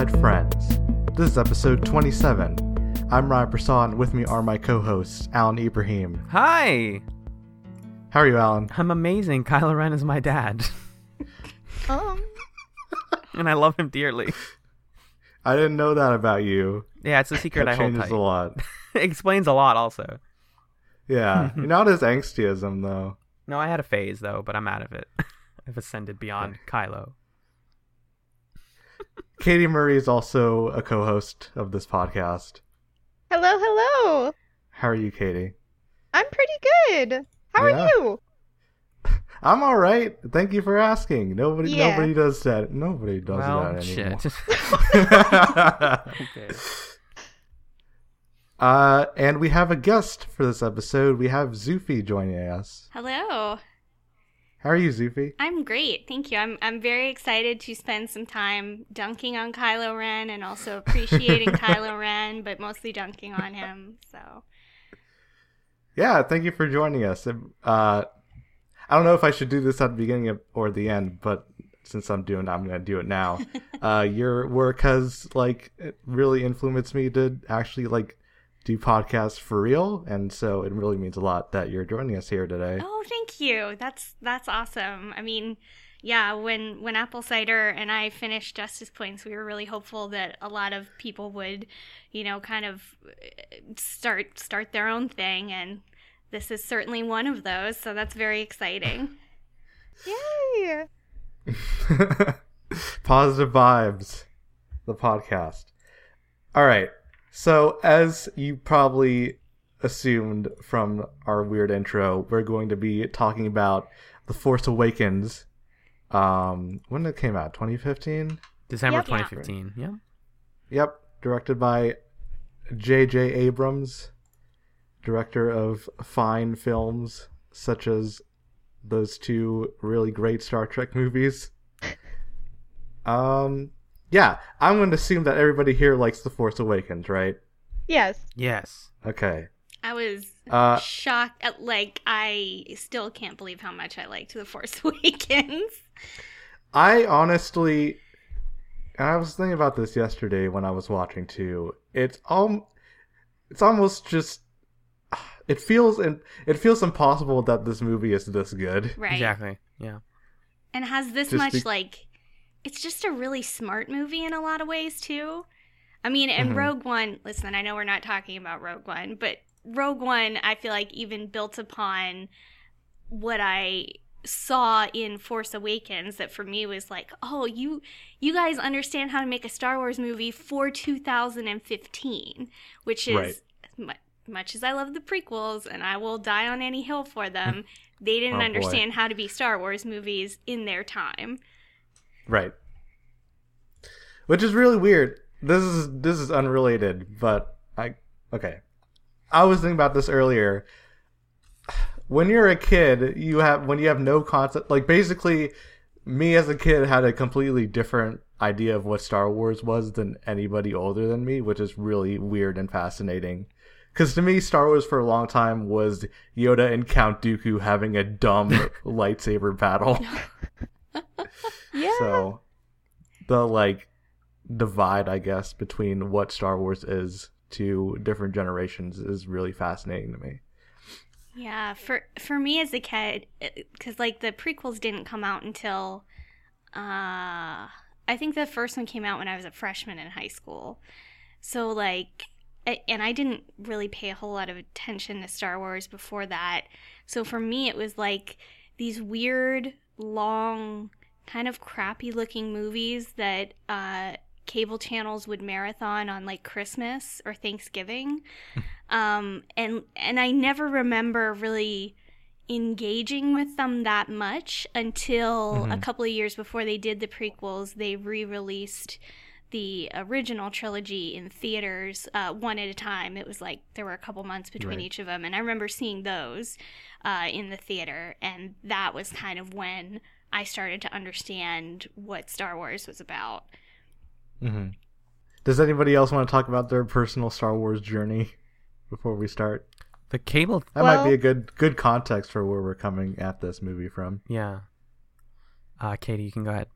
Hello, everyone, and welcome to Fireside Friends. This is episode 27. I'm Ryan Prasad, and with me are my co hosts, Alan Ibrahim. Hi, How are you, Alan? I'm amazing. Kylo Ren is my dad, Um, and I love him dearly. I didn't know that about you. Yeah, it's a secret That I hold changes tight. a lot. Explains a lot, also. Yeah, you're not as angsty as him, though. No, I had a phase though, but I'm out of it. I've ascended beyond Kylo. Katie Murray is also a co host of this podcast. hello, hello. How are you, Katie? I'm pretty good. How Yeah. are you? I'm all right. Thank you for asking. Nobody, Yeah. nobody does that. Nobody does well, that anymore. shit. okay. uh, and we have a guest for this episode. We have Zufi joining us. Hello. How are you, Zufi? I'm great. Thank you. I'm I'm very excited to spend some time dunking on Kylo Ren and also appreciating Kylo Ren, but mostly dunking on him. So Yeah, thank you for joining us. Uh, I don't know if I should do this at the beginning of, or the end, but since I'm doing, it, I'm going to do it now. uh, your work has like really influenced me to actually like do podcasts for real, and so it really means a lot that you're joining us here today. Oh, thank you. That's that's awesome. I mean, yeah, when when Apple Cider and I finished Justice Points, we were really hopeful that a lot of people would, you know, kind of uh, start start their own thing and this is certainly one of those, so that's very exciting. Yay. Positive vibes, the podcast. All right. So, as you probably assumed from our weird intro, we're going to be talking about The Force Awakens. Um, when it came out, 2015. December Yep. 2015. Yeah. Yep, directed by J.J. Abrams, director of fine films such as those two really great Star Trek movies. Um, yeah, I'm going to assume that everybody here likes The Force Awakens, right? Yes. Yes. Okay. I was Uh, shocked at like I still can't believe how much I liked The Force Awakens. I honestly, I was thinking about this yesterday when I was watching too. It's um, it's almost just. It feels and it feels impossible that this movie is this good. Right. Exactly. Yeah. And has this Just much be- like it's just a really smart movie in a lot of ways too. I mean, and Mhm. Rogue One, listen, I know we're not talking about Rogue One, but Rogue One I feel like even built upon what I saw in Force Awakens that for me was like, "Oh, you you guys understand how to make a Star Wars movie for 2015," which is Right. mu- much as I love the prequels and I will die on any hill for them, they didn't Oh, boy. understand how to be Star Wars movies in their time. Right. Which is really weird. This is this is unrelated, but I okay. I was thinking about this earlier. When you're a kid, you have when you have no concept like basically me as a kid had a completely different idea of what Star Wars was than anybody older than me, which is really weird and fascinating. Because to me, Star Wars for a long time was Yoda and Count Dooku having a dumb lightsaber battle. Yeah. So the like divide, I guess, between what Star Wars is to different generations is really fascinating to me. Yeah, for for me as a kid, because like the prequels didn't come out until, uh, I think the first one came out when I was a freshman in high school. So like, and I didn't really pay a whole lot of attention to Star Wars before that. So for me, it was like these weird, long, kind of crappy looking movies that uh, cable channels would marathon on like Christmas or Thanksgiving. um, and and I never remember really engaging with them that much until a Mhm. couple of years before they did the prequels. They re-released the original trilogy in theaters uh, one at a time. It was like there were a couple months between Right. each of them, and I remember seeing those uh, in the theater, and that was kind of when I started to understand what Star Wars was about. hmm Does anybody else want to talk about their personal Star Wars journey before we start? The cable. That might be a good good context for where we're coming at this movie from. Yeah. Uh, Katie, you can go ahead.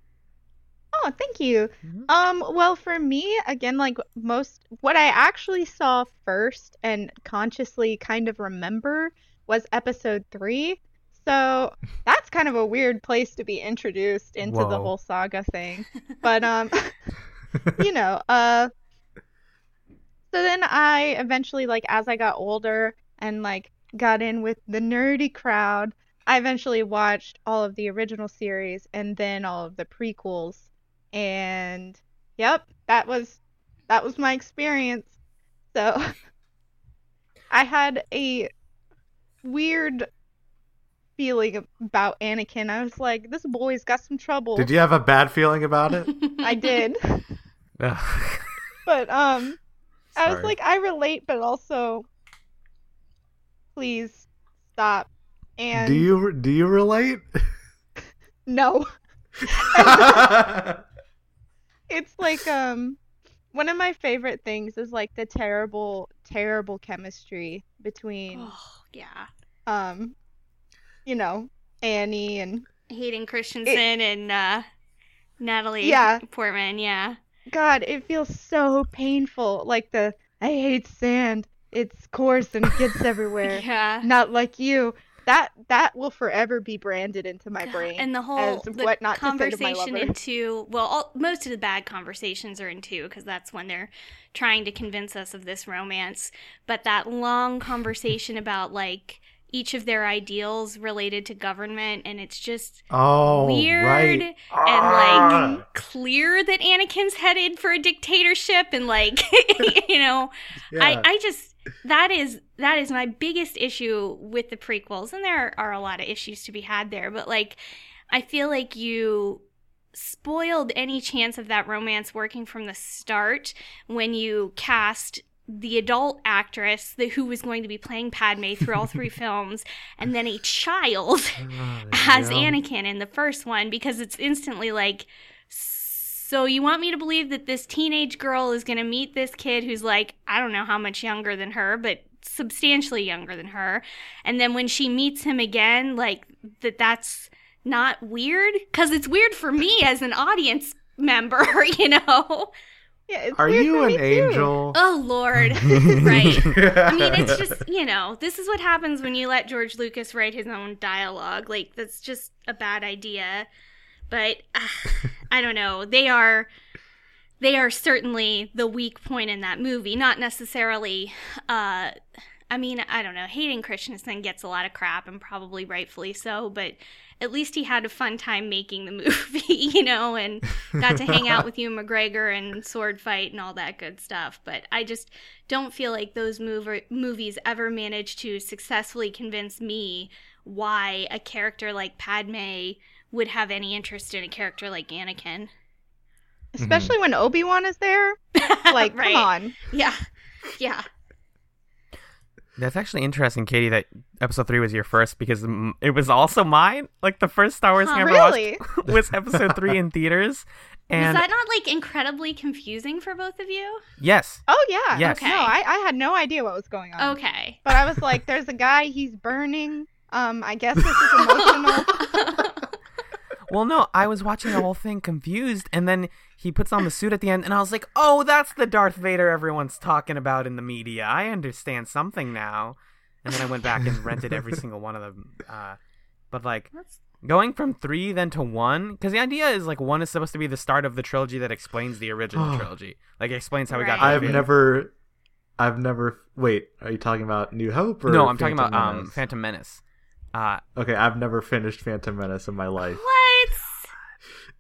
Oh, thank you. Mhm. Um, well, for me, again, like most, what I actually saw first and consciously kind of remember was episode three. So that's kind of a weird place to be introduced into the whole saga thing. But um, you know, uh, so then I eventually, like, as I got older and like got in with the nerdy crowd, I eventually watched all of the original series and then all of the prequels. And yep, that was that was my experience. So I had a weird feeling about Anakin. I was like, this boy's got some trouble. Did you have a bad feeling about it? I did. But um I was like, I relate, but also, please stop. And do you do you relate? no, it's like um, one of my favorite things is like the terrible, terrible chemistry between oh, yeah. um, you know, Annie and Hayden Christensen and uh, Natalie Yeah. Portman. Yeah. God, it feels so painful. Like the I hate sand. It's coarse and it gets everywhere. Yeah. Not like you. That that will forever be branded into my brain. And the whole the what not to say to my conversation into well, all, most of the bad conversations are in two because that's when they're trying to convince us of this romance. But that long conversation about like each of their ideals related to government, and it's just oh, weird right. and Ah. like clear that Anakin's headed for a dictatorship, and like you know, I, I just that is that is my biggest issue with the prequels and there are a lot of issues to be had there but like i feel like you spoiled any chance of that romance working from the start when you cast the adult actress the, who was going to be playing Padme through all three films, and then a child oh, as Yeah. Anakin in the first one because it's instantly like, so you want me to believe that this teenage girl is going to meet this kid who's like, I don't know how much younger than her, but substantially younger than her. And then when she meets him again, like that that's not weird cuz it's weird for me as an audience member, you know. Yeah, it's Are weird you for an me too. angel? Oh lord. right. I mean, it's just, you know, this is what happens when you let George Lucas write his own dialogue. Like, that's just a bad idea. But uh, I don't know. They are. They are certainly the weak point in that movie. Not necessarily. Uh, I mean, I don't know. Hayden Christensen gets a lot of crap, and probably rightfully so. But at least he had a fun time making the movie, you know, and got to hang out with Ewan McGregor, and sword fight and all that good stuff. But I just don't feel like those mover- movies ever managed to successfully convince me why a character like Padme would have any interest in a character like Anakin. Especially mm-hmm. when Obi Wan is there. Like, Right. come on. Yeah. Yeah. That's actually interesting, Katie, that episode three was your first because it was also mine. Like the first Star Wars Huh. I ever Really? watched was episode three in theaters. And Was that not like incredibly confusing for both of you? yes, Oh yeah. Yes. Okay. No, I, I had no idea what was going on. Okay. But I was like, there's a guy, he's burning. Um, I guess this is emotional. Well, no, I was watching the whole thing confused, and then he puts on the suit at the end, and I was like, "Oh, that's the Darth Vader everyone's talking about in the media. I understand something now." And then I went back and rented every single one of them. Uh, but like That's- going from three then to one, because the idea is like one is supposed to be the start of the trilogy that explains the original trilogy, like it explains how we got. Right. I've Vader. never, I've never. Wait, are you talking about New Hope or? No, I'm talking Phantom about um Phantom Menace. Uh, Okay, I've never finished Phantom Menace in my life. what?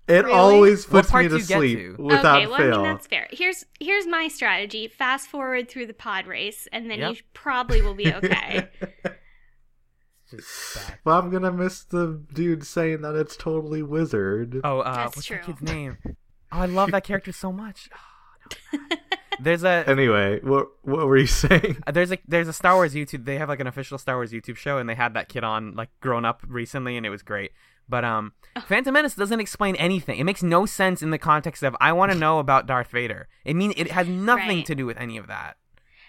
It Really? always puts me to do you get sleep to? without okay, well, fail. I mean that's fair. Here's here's my strategy: fast forward through the pod race, and then Yep. you probably will be okay. it's just bad. well, I'm gonna miss the dude saying that it's totally wizard. Oh, uh, That's what's true. that kid's name? Oh, I love that character so much. Oh, no. There's a Anyway, what what were you saying? Uh, there's a there's a Star Wars YouTube. They have like an official Star Wars YouTube show, and they had that kid on like grown up recently, and it was great. But um, Phantom Menace doesn't explain anything. It makes no sense in the context of I want to know about Darth Vader. It mean it has nothing Right. to do with any of that.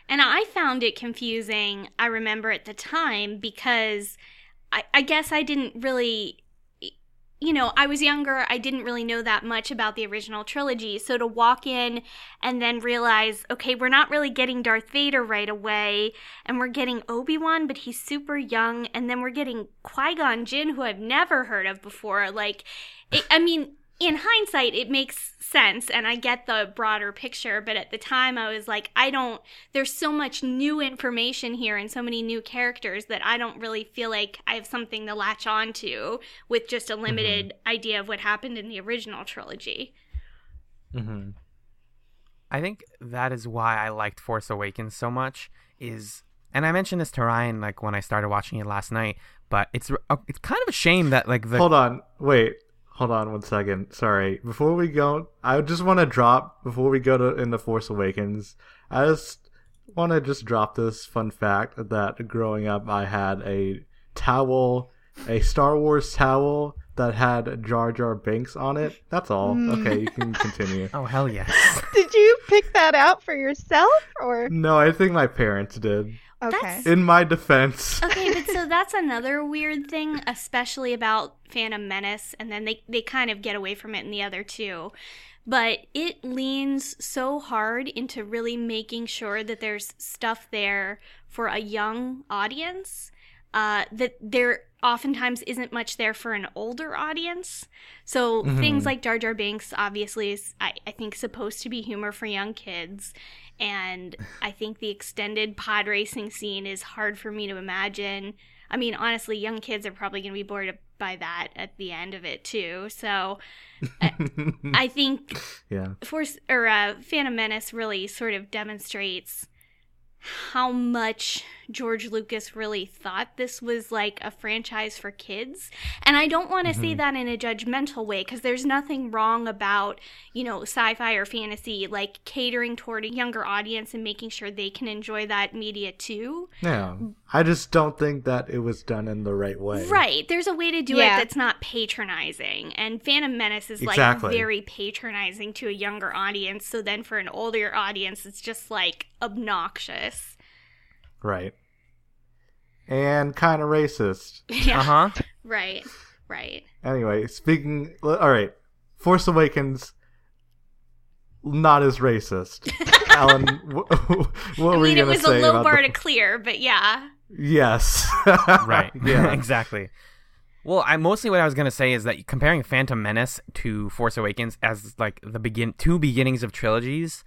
And I found it confusing, I remember at the time, because I, I guess I didn't really. You know, I was younger. I didn't really know that much about the original trilogy. So to walk in and then realize, okay, we're not really getting Darth Vader right away, and we're getting Obi Wan, but he's super young, and then we're getting Qui Gon Jinn, who I've never heard of before. Like, it, I mean, in hindsight, it makes sense and I get the broader picture, but at the time I was like, I don't, there's so much new information here and so many new characters that I don't really feel like I have something to latch on to with just a limited mm-hmm. idea of what happened in the original trilogy. Mm-hmm. I think that is why I liked Force Awakens so much. Is and I mentioned this to Ryan like when I started watching it last night, but it's uh, it's kind of a shame that like the hold on, wait, hold on one second. Sorry. Before we go, I just want to drop before we go to in the Force Awakens. I just want to just drop this fun fact that growing up, I had a towel, a Star Wars towel that had Jar Jar Binks on it. That's all. Mm. Okay, you can continue. oh hell yes. did you pick that out for yourself or? No, I think my parents did. Okay. That's... In my defense. okay, but so that's another weird thing, especially about Phantom Menace, and then they, they kind of get away from it in the other two. But it leans so hard into really making sure that there's stuff there for a young audience uh, that there oftentimes isn't much there for an older audience. So mm-hmm. things like Jar Jar Binks obviously is, I, I think, supposed to be humor for young kids. And I think the extended pod racing scene is hard for me to imagine. I mean, honestly, young kids are probably going to be bored by that at the end of it too. So I think yeah. Force or uh, Phantom Menace really sort of demonstrates how much George Lucas really thought this was like a franchise for kids. And I don't want to mm-hmm. say that in a judgmental way because there's nothing wrong about, you know, sci fi or fantasy like catering toward a younger audience and making sure they can enjoy that media too. Yeah. I just don't think that it was done in the right way. Right. There's a way to do yeah. it that's not patronizing. And Phantom Menace is exactly. like very patronizing to a younger audience. So then for an older audience, it's just like obnoxious. Right. And kind of racist. Yeah. Uh huh. Right. Right. Anyway, speaking. All right. Force Awakens. Not as racist. Alan, what, what I were you going to say? It was a low bar the... to clear, but yeah. Yes. right. Yeah. exactly. Well, I mostly what I was gonna say is that comparing Phantom Menace to Force Awakens as like the begin two beginnings of trilogies,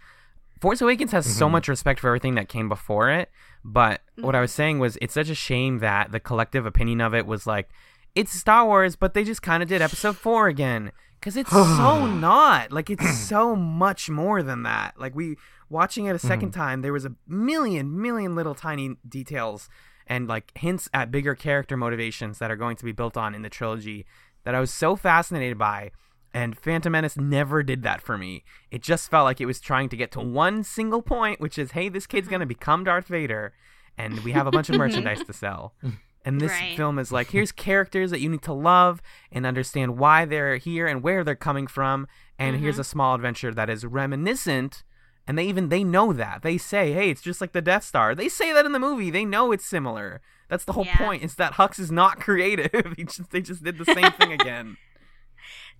Force Awakens has mm-hmm. so much respect for everything that came before it. But mm-hmm. what I was saying was, it's such a shame that the collective opinion of it was like, it's Star Wars, but they just kind of did Episode Four again because it's so not like it's so much more than that. Like we watching it a 2nd mm-hmm. time, there was a million, million little tiny details and like hints at bigger character motivations that are going to be built on in the trilogy that I was so fascinated by and Phantom Menace never did that for me. It just felt like it was trying to get to one single point, which is, hey, this kid's going to become Darth Vader, and we have a bunch of merchandise to sell. And this right. film is like, here's characters that you need to love and understand why they're here and where they're coming from. And mm-hmm. here's a small adventure that is reminiscent. And they even they know that. They say, hey, it's just like the Death Star. They say that in the movie. They know it's similar. That's the whole yeah. point. Is that Hux is not creative. he just they just did the same thing again.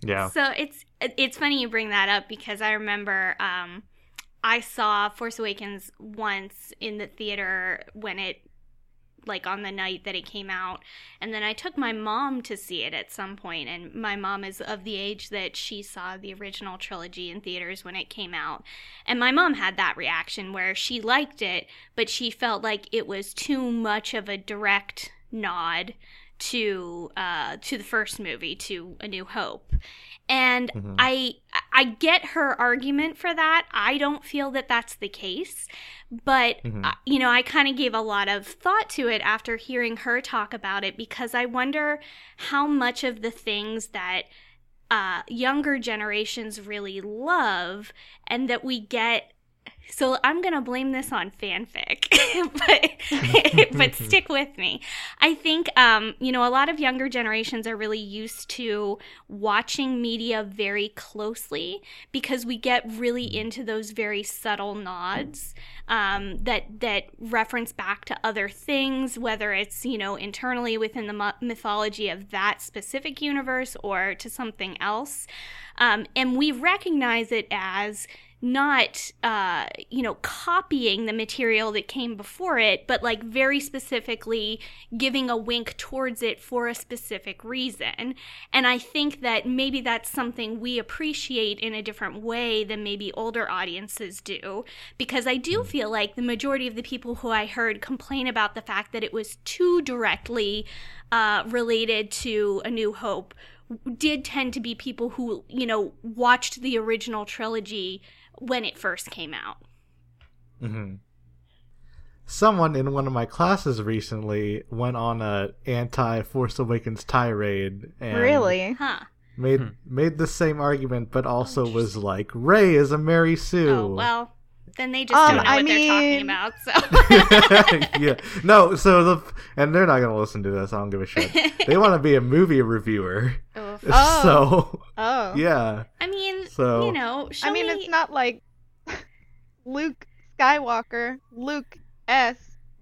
Yeah. So it's it's funny you bring that up because I remember um, I saw Force Awakens once in the theater when it like on the night that it came out and then I took my mom to see it at some point and my mom is of the age that she saw the original trilogy in theaters when it came out and my mom had that reaction where she liked it but she felt like it was too much of a direct nod to uh, to the first movie, to A New Hope. And mm-hmm. I I get her argument for that. I don't feel that that's the case, but mm-hmm. uh, you know, I kind of gave a lot of thought to it after hearing her talk about it because I wonder how much of the things that uh, younger generations really love and that we get so I'm gonna blame this on fanfic, but but stick with me. I think um, you know a lot of younger generations are really used to watching media very closely because we get really into those very subtle nods um, that that reference back to other things, whether it's you know internally within the mythology of that specific universe or to something else, um, and we recognize it as not uh, you know copying the material that came before it but like very specifically giving a wink towards it for a specific reason. And i think that maybe that's something we appreciate in a different way than maybe older audiences do because i do feel like the majority of the people who i heard complain about the fact that it was too directly uh, related to a new hope did tend to be people who you know watched the original trilogy when it first came out. Mm-hmm. Someone in one of my classes recently went on a anti Force Awakens tirade and really, huh? Made Hmm. made the same argument, but also was like, "Rey is a Mary Sue." Oh well, then they just Um, don't know I what they're talking mean- about. So yeah. No, so the and they're not gonna listen to this. I don't give a shit. They want to be a movie reviewer. Oof. Oh. So oh, yeah. I mean, So- you know, show I mean, me- it's not like Luke Skywalker, Luke S.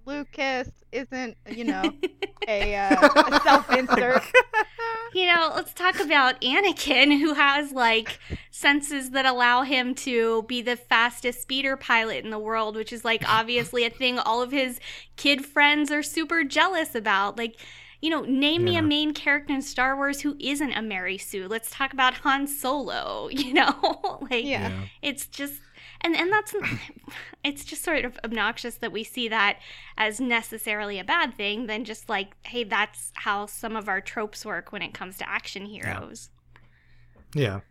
Lucas isn't, you know, a, uh, a self-insert. you know, let's talk about Anakin, who has like senses that allow him to be the fastest speeder pilot in the world, which is like obviously a thing all of his kid friends are super jealous about. Like, you know, name me a main character in Star Wars who isn't a Mary Sue. Let's talk about Han Solo, you know? like, Yeah. it's just and and that's it's just sort of obnoxious that we see that as necessarily a bad thing than just like hey that's how some of our tropes work when it comes to action heroes Yeah.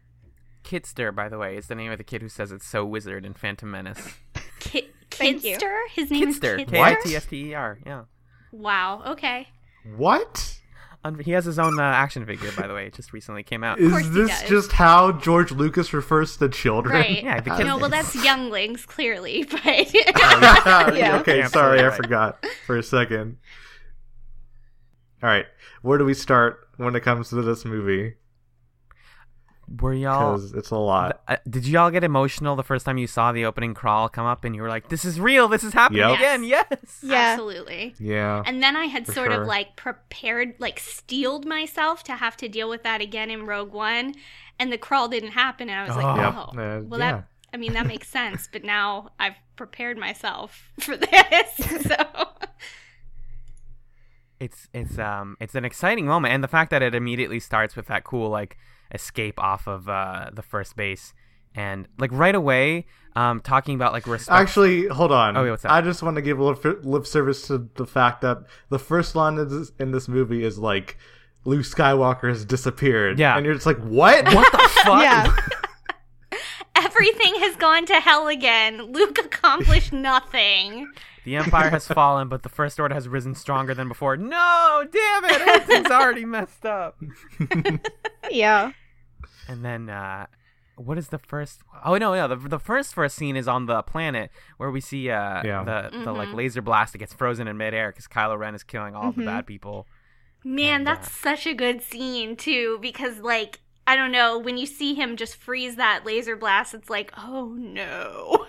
Kitster, by the way, is the name of the kid who says it's so wizard in Phantom Menace. Ki- kitster his name Kitster, is kitster I T S T E R. Yeah, wow okay What? Un- he has his own uh, action figure, by the way. It just recently came out. course Is he this does. just how George Lucas refers to children? right Yeah, the you kid- well that's younglings clearly but Yeah. okay, Yeah, sorry, I forgot for a second. All right, where do we start when it comes to this movie? Were y'all? Because it's a lot. Uh, did y'all get emotional the first time you saw the opening crawl come up and you were like, "This is real. This is happening Yep. again." Yes. Yeah. absolutely Yeah. And then I had sort sure. of like prepared, like steeled myself to have to deal with that again in Rogue One, and the crawl didn't happen, and I was like, Oh. Yep. oh, Uh, well, yeah. that. I mean, that makes sense, but now I've prepared myself for this, so It's it's um it's an exciting moment, and the fact that it immediately starts with that cool like escape off of uh the first base, and like right away, um talking about like respect. Actually, hold on. Oh, wait, what's that? I just want to give a lip, lip service to the fact that the first line in this, in this movie is like, Luke Skywalker has disappeared. Yeah. And you're just like, what? what the fuck? Yeah. everything has gone to hell again. Luke accomplished nothing. The Empire has fallen, but the First Order has risen stronger than before. No, damn it! Everything's already messed up. Yeah. And then, uh, what is the first? Oh no, no. The, the first first scene is on the planet where we see uh, Yeah. the the like Mhm. laser blast that gets frozen in midair because Kylo Ren is killing all the Mhm. bad people. Man, And, that's uh, such a good scene too, because like I don't know, when you see him just freeze that laser blast, it's like, oh no.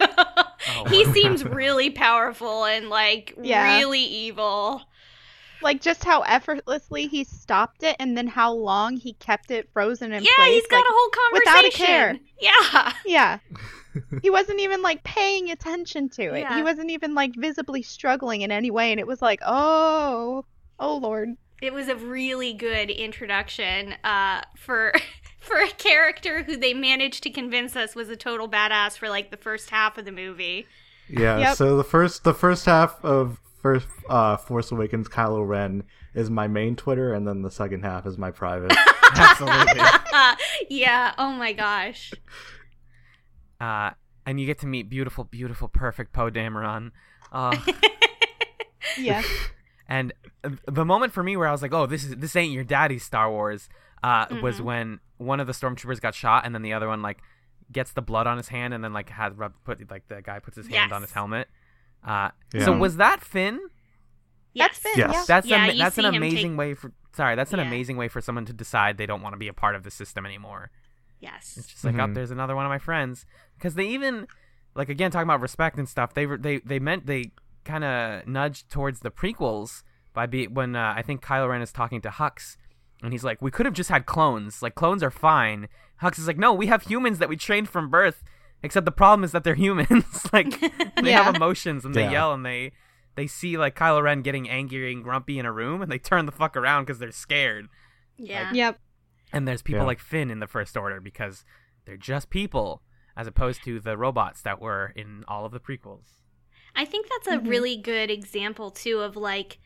he seems really powerful and like Yeah. really evil. Like just how effortlessly he stopped it and then how long he kept it frozen in yeah, place. he's got like, a whole conversation. without a care. Yeah. Yeah. he wasn't even like paying attention to it. Yeah. He wasn't even like visibly struggling in any way and it was like, "Oh, oh lord." It was a really good introduction uh, for for a character who they managed to convince us was a total badass for like the first half of the movie. Yeah. Yep. So the first the first half of first uh, Force Awakens Kylo Ren is my main Twitter, and then the second half is my private. Absolutely. yeah. Oh my gosh. uh, and you get to meet beautiful, beautiful, perfect Poe Dameron. Uh, Yeah. and the moment for me where I was like, "Oh, this is this ain't your daddy's Star Wars," uh, was Mhm. when one of the stormtroopers got shot, and then the other one like gets the blood on his hand and then like has rub put like the guy puts his hand on his helmet. Uh, Yeah. So was that Finn? That's Finn, Yes. yeah. That's Yeah, ama- that's an amazing take- way for sorry that's an Yeah. amazing way for someone to decide they don't want to be a part of the system anymore. Yes. It's just like, oh, Mhm. there's another one of my friends. Because they even, like, again, talking about respect and stuff. They were- they they meant they kind of nudged towards the prequels by be when uh, I think Kylo Ren is talking to Hux, and he's like, we could have just had clones. Like clones are fine. Hux is like, no, we have humans that we trained from birth. Except the problem is that they're humans. like they Yeah. have emotions and they Yeah. yell and they they see like Kylo Ren getting angry and grumpy in a room and they turn the fuck around because they're scared. yeah. Yep. And there's people Yeah. like Finn in the First Order because they're just people, as opposed to the robots that were in all of the prequels. I think that's a Mhm. really good example too of like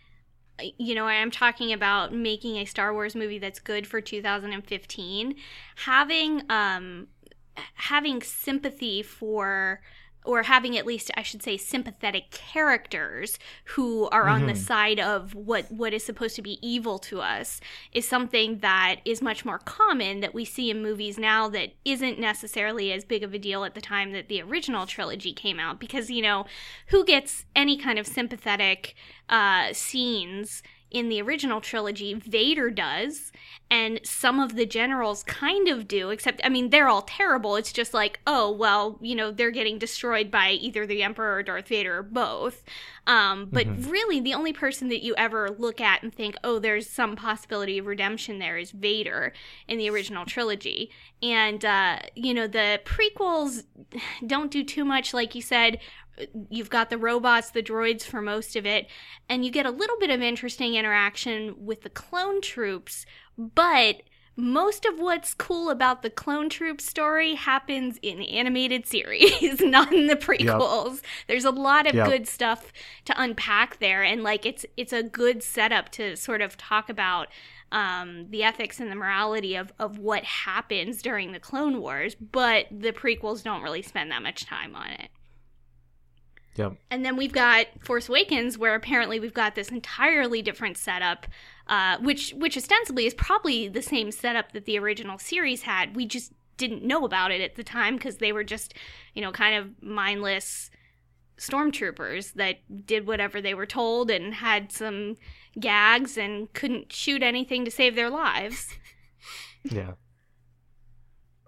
you know, I'm talking about making a Star Wars movie that's good for 2015, having um having sympathy for or having at least I should say sympathetic characters who are on the Mhm. side of what what is supposed to be evil to us is something that is much more common that we see in movies now that isn't necessarily as big of a deal at the time that the original trilogy came out because you know who gets any kind of sympathetic uh, scenes in the original trilogy vader does and some of the generals kind of do except i mean they're all terrible. It's just like oh well you know they're getting destroyed by either the emperor or darth vader or both. Um, but Mhm. really the only person that you ever look at and think oh there's some possibility of redemption there is vader in the original trilogy. And uh, you know the prequels don't do too much like you said you've got the robots the droids for most of it and you get a little bit of interesting interaction with the clone troops but most of what's cool about the clone troop story happens in animated series not in the prequels. There's a lot of Yep. good stuff to unpack there and like it's it's a good setup to sort of talk about um, the ethics and the morality of, of what happens during the clone wars but the prequels don't really spend that much time on it Yep. and then we've got Force Awakens, where apparently we've got this entirely different setup, uh, which which ostensibly is probably the same setup that the original series had. We just didn't know about it at the time because they were just, you know, kind of mindless stormtroopers that did whatever they were told and had some gags and couldn't shoot anything to save their lives. Yeah.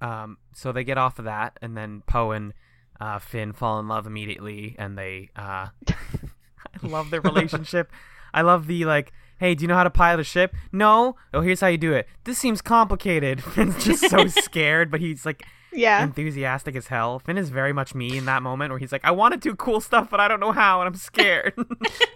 Um, so they get off of that, and then Poe and uh, Finn fall in love immediately, and they. Uh, I love their relationship. I love the like. Hey, do you know how to pilot a ship? No. Oh, here's how you do it. This seems complicated. Finn's just so scared, but he's like Yeah. enthusiastic as hell. Finn is very much me in that moment where he's like, I want to do cool stuff, but I don't know how, and I'm scared.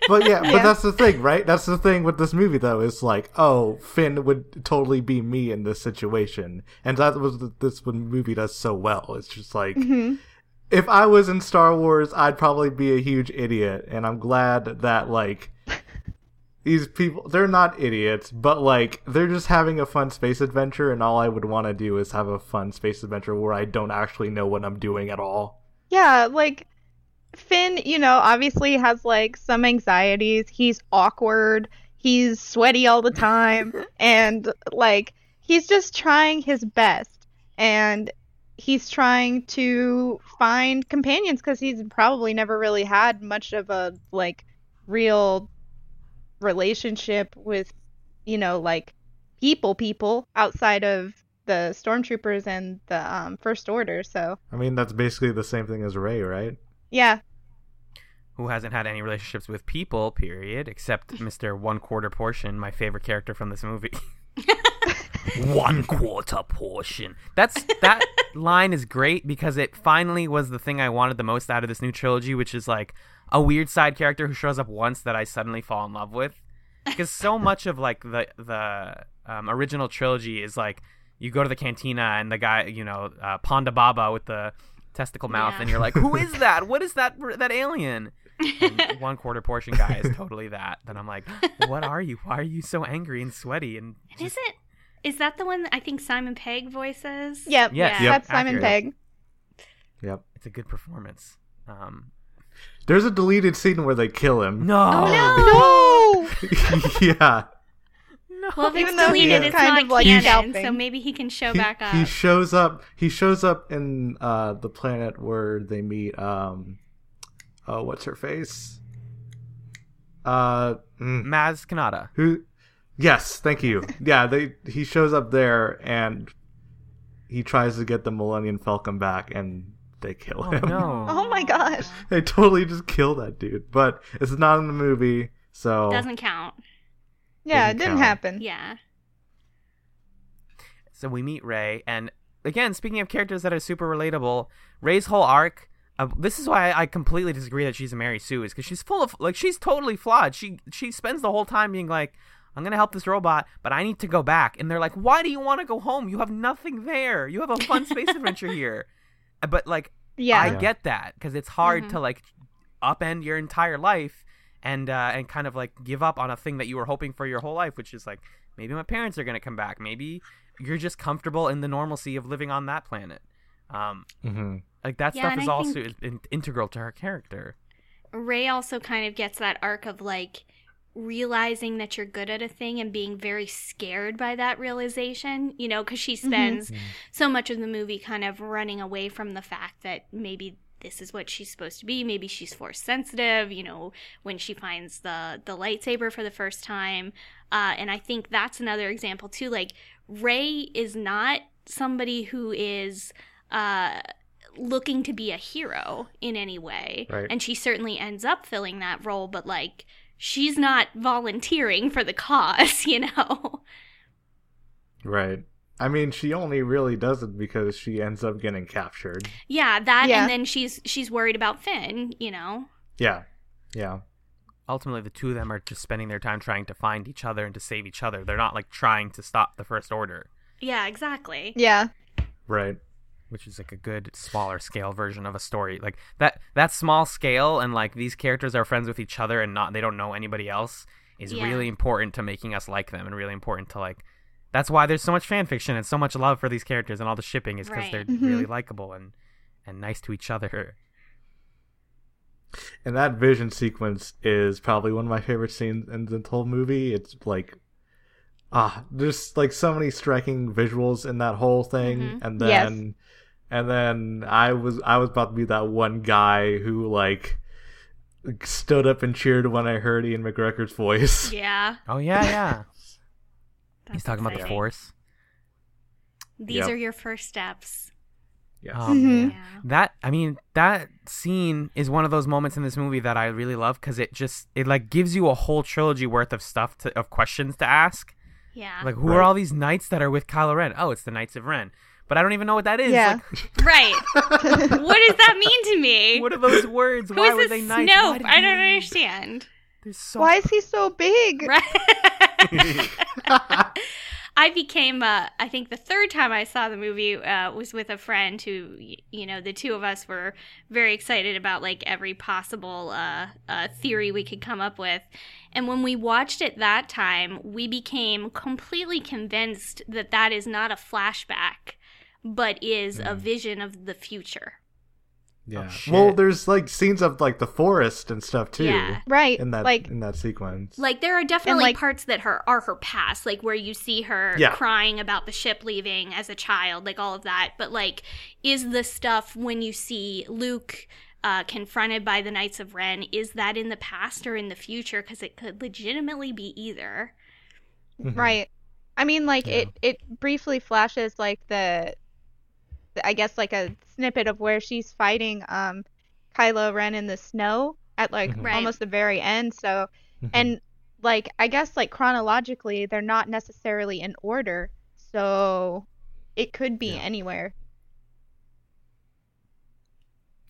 But yeah, but Yeah. that's the thing, right? That's the thing with this movie, though. Is like, oh, Finn would totally be me in this situation, and that was what this movie does so well. It's just like, hmm if I was in Star Wars, I'd probably be a huge idiot, and I'm glad that like these people they're not idiots, but like they're just having a fun space adventure, and all I would want to do is have a fun space adventure where I don't actually know what I'm doing at all. Yeah, like Finn, you know, obviously has like some anxieties. He's awkward. He's sweaty all the time and like he's just trying his best and he's trying to find companions cuz he's probably never really had much of a like real relationship with you know like people people outside of the stormtroopers and the um, first order so I mean, that's basically the same thing as Rey, right? yeah Who hasn't had any relationships with people, period, except Mr. One Quarter Portion, my favorite character from this movie. One quarter portion. That's that line is great because it finally was the thing I wanted the most out of this new trilogy, which is like a weird side character who shows up once that I suddenly fall in love with. Because so much of like the the um, original trilogy is like you go to the cantina and the guy, you know, uh, Ponda Baba with the testicle mouth, Yeah. and you're like, who is that? What is that that alien? And one quarter portion guy is totally that. Then I'm like, what are you? Why are you so angry and sweaty? And And is it? Is that the one that I think Simon Pegg voices? Yep. Yes, Yeah. That's Simon accurate. Pegg. Yep. it's a good performance. Um, There's a deleted scene where they kill him. no, Oh No. yeah. Well, if Even it's though he deleted, is it's kind not of, like, canon, so maybe he can show he, back up. he shows up. He shows up in uh, the planet where they meet. Um, oh, what's her face? Uh, mm, Maz Kanata. who? Yes, thank you. Yeah, they. He shows up there and he tries to get the Millennium Falcon back, and they kill Oh him. no. Oh my gosh. They totally just kill that dude, but it's not in the movie, so Doesn't count. Yeah, Doesn't it didn't count. happen. Yeah. So we meet Rey, and again, speaking of characters that are super relatable, Rey's whole arc. Uh, this is why I completely disagree that she's a Mary Sue is because she's full of like she's totally flawed. She she spends the whole time being like, "I'm gonna help this robot, but I need to go back." And they're like, "Why do you want to go home? You have nothing there. You have a fun space adventure here." Uh, But like, Yeah. I Yeah. get that because it's hard Mhm. to like upend your entire life and uh, and kind of like give up on a thing that you were hoping for your whole life, which is like maybe my parents are gonna come back, maybe you're just comfortable in the normalcy of living on that planet. Um, Mhm. like that Yeah, stuff is I also think- in- integral to her character. Ray also kind of gets that arc of like realizing that you're good at a thing and being very scared by that realization, you know, because she spends so much of the movie kind of running away from the fact that maybe this is what she's supposed to be. Maybe she's force sensitive you know when she finds the the lightsaber for the first time. Uh, and i think that's another example too like rey is not somebody who is uh looking to be a hero in any way. Right. and she certainly ends up filling that role but like she's not volunteering for the cause you know Right. I mean, she only really does it because she ends up getting captured. yeah that Yeah. and then she's she's worried about finn you know Yeah. Yeah. Ultimately, the two of them are just spending their time trying to find each other and to save each other. They're not like trying to stop the First Order, yeah exactly Yeah. Right. Which is like a good smaller scale version of a story. Like that that small scale and like these characters are friends with each other and not they don't know anybody else is Yeah. really important to making us like them and really important to like that's why there's so much fan fiction and so much love for these characters and all the shipping is because Right. they're Mhm. really likable and and nice to each other. And that vision sequence is probably one of my favorite scenes in the whole movie. It's like, ah, there's like so many striking visuals in that whole thing, Mhm. and Yes. Then, and then I was I was about to be that one guy who like stood up and cheered when I heard Ewan McGregor's voice. yeah Oh yeah, yeah. He's talking about the. Force. these Yep. are your first steps Yes. Oh, Mhm. yeah That I mean, that scene is one of those moments in this movie that I really love because it just it like gives you a whole trilogy worth of stuff to of questions to ask. yeah Like, who Right. are all these knights that are with Kylo Ren? Oh, it's the Knights of Ren. But I don't even know what that is. Yeah. Like, right what does that mean to me what are those words? who Why is were they knights? Why Snoke? did I don't leave? understand. So Why is he so big? Right. I became, uh, I think the third time I saw the movie uh, was with a friend who, you know, the two of us were very excited about like every possible uh, uh, theory we could come up with. And when we watched it that time, we became completely convinced that that is not a flashback, but is a Mm. vision of the future. Yeah. shit. well, there's like scenes of like the forest and stuff too Yeah. Right. in that like in that sequence. Like there are definitely like- parts that her are her past, like where you see her Yeah. crying about the ship leaving as a child, like all of that. But like, is the stuff when you see Luke uh, confronted by the Knights of Ren, is that in the past or in the future? Because it could legitimately be either. Mhm. right. I mean, like Yeah. it it briefly flashes like the, the- I guess like a snippet of where she's fighting um Kylo Ren in the snow at like Mhm. Right. almost the very end. So Mhm. and like I guess like chronologically they're not necessarily in order. So it could be Yeah. anywhere.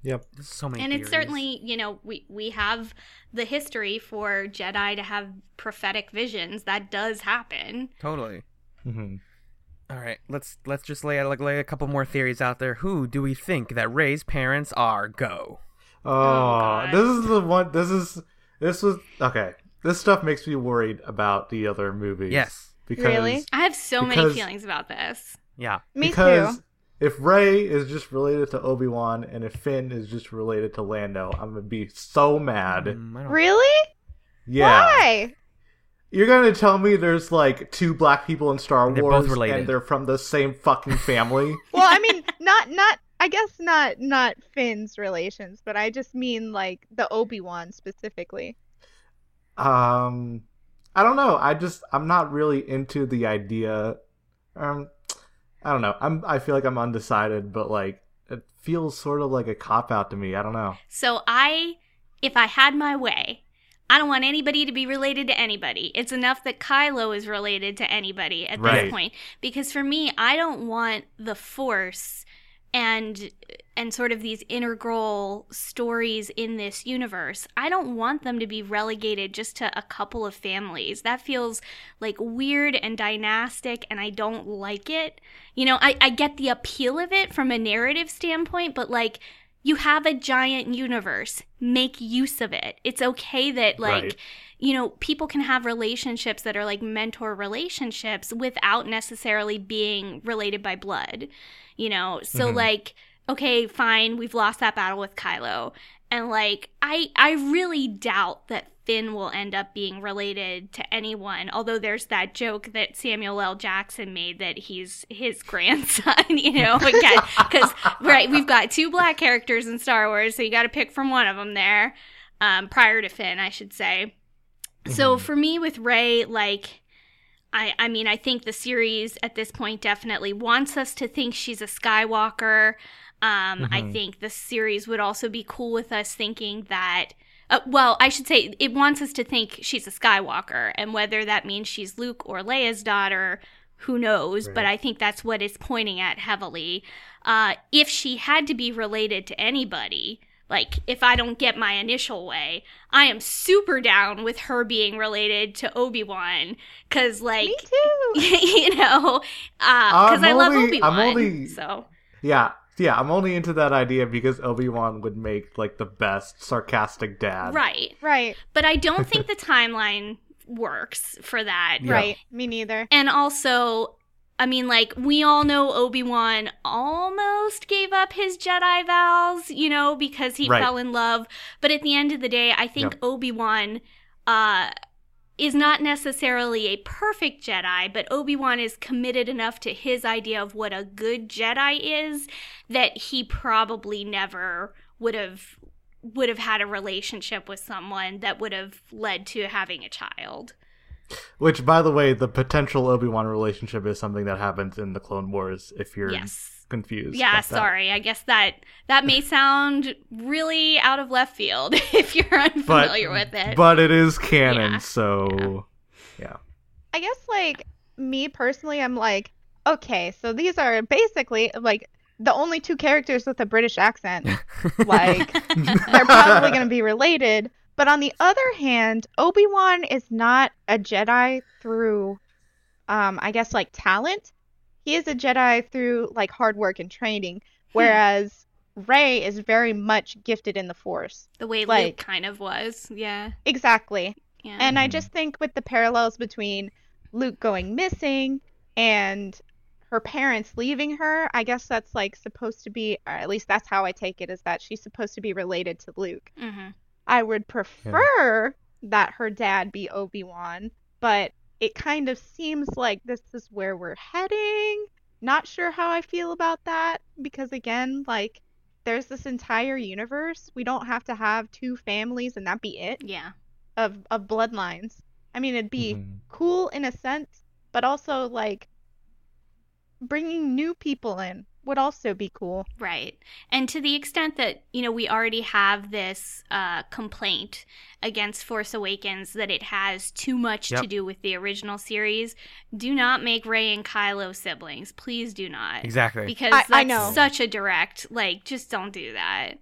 Yep. So many and it's certainly, you know, we we have the history for Jedi to have prophetic visions. That does happen. totally. hmm All right, let's let's just lay like lay a couple more theories out there. Who do we think that Rey's parents are? Go. Oh, God. this is the one. This is this was okay. This stuff makes me worried about the other movies. Yes. because Really? I have so many feelings about this. Yeah. Me because too. if Rey is just related to Obi Wan and if Finn is just related to Lando, I'm gonna be so mad. Mm, Really? Yeah, Why? You're gonna tell me there's like two black people in Star They're Wars both related. and they're from the same fucking family? Well, I mean, not not I guess not not Finn's relations, but I just mean like the Obi Wan specifically. um, I don't know. I just I'm not really into the idea. Um, I don't know. I'm I feel like I'm undecided, but like it feels sort of like a cop out to me. I don't know. So I, if I had my way, I don't want anybody to be related to anybody. It's enough that Kylo is related to anybody at Right. this point. Because for me, I don't want the Force and and sort of these integral stories in this universe. I don't want them to be relegated just to a couple of families. That feels like weird and dynastic and I don't like it. You know, I, I get the appeal of it from a narrative standpoint, but like you have a giant universe. Make use of it. It's okay that like Right. you know, people can have relationships that are like mentor relationships without necessarily being related by blood. You know, so Mhm. like okay, fine, we've lost that battle with Kylo. And like I I really doubt that Finn will end up being related to anyone, although there's that joke that Samuel L. Jackson made that he's his grandson, you know, again, because, right, we've got two black characters in Star Wars, so you got to pick from one of them there, um, prior to Finn, I should say. So Mhm. for me with Rey, like, I, I mean, I think the series at this point definitely wants us to think she's a Skywalker. Um, I Mhm. think the series would also be cool with us thinking that. Uh, well, I should say it wants us to think she's a Skywalker, and whether that means she's Luke or Leia's daughter, who knows? But I think that's what it's pointing at heavily. Uh, if she had to be related to anybody, like if I don't get my initial way, I am super down with her being related to Obi Wan, because like Me too. you know, because I'm I love Obi Wan. only- So Yeah, yeah. I'm only into that idea because Obi Wan would make like the best sarcastic dad. right, Right, but I don't think the timeline works for that. Yeah. right. Me neither. And also, I mean, like, we all know Obi Wan almost gave up his Jedi vows, you know, because he Right. fell in love. But at the end of the day, I think Yep. Obi Wan uh, is not necessarily a perfect Jedi, but Obi Wan is committed enough to his idea of what a good Jedi is that he probably never would have would have had a relationship with someone that would have led to having a child. Which, by the way, the potential Obi Wan relationship is something that happens in the Clone Wars. If you're Yes. Confused. Yeah, about that. sorry. I guess that that may sound really out of left field if you're But unfamiliar with it. but it is canon, so Yeah. so I guess like me personally, I'm like, okay, so these are basically like the only two characters with a British accent. Like they're probably going to be related. But on the other hand, Obi Wan is not a Jedi through, um, I guess like talent. He is a Jedi through like hard work and training, whereas Rey is very much gifted in the Force. the way Luke like- kind of was. Yeah. Exactly. Yeah. And I Mhm. just think with the parallels between Luke going missing and her parents leaving her, I guess that's like supposed to be, or at least that's how I take it, is that she's supposed to be related to Luke. Mhm. I would prefer that her dad be Obi Wan, but it kind of seems like this is where we're heading. Not sure how I feel about that because, again, like, there's this entire universe. We don't have to have two families and that be it Yeah. of of bloodlines. I mean, it'd be Mhm. cool in a sense, but also like bringing new people in would also be cool. Right. And to the extent that, you know, we already have this uh, complaint against Force Awakens that it has too much to do with the original series, do not make Rey and Kylo siblings. Please do not. exactly. Because I- that's I know. such a direct, like, just don't do that.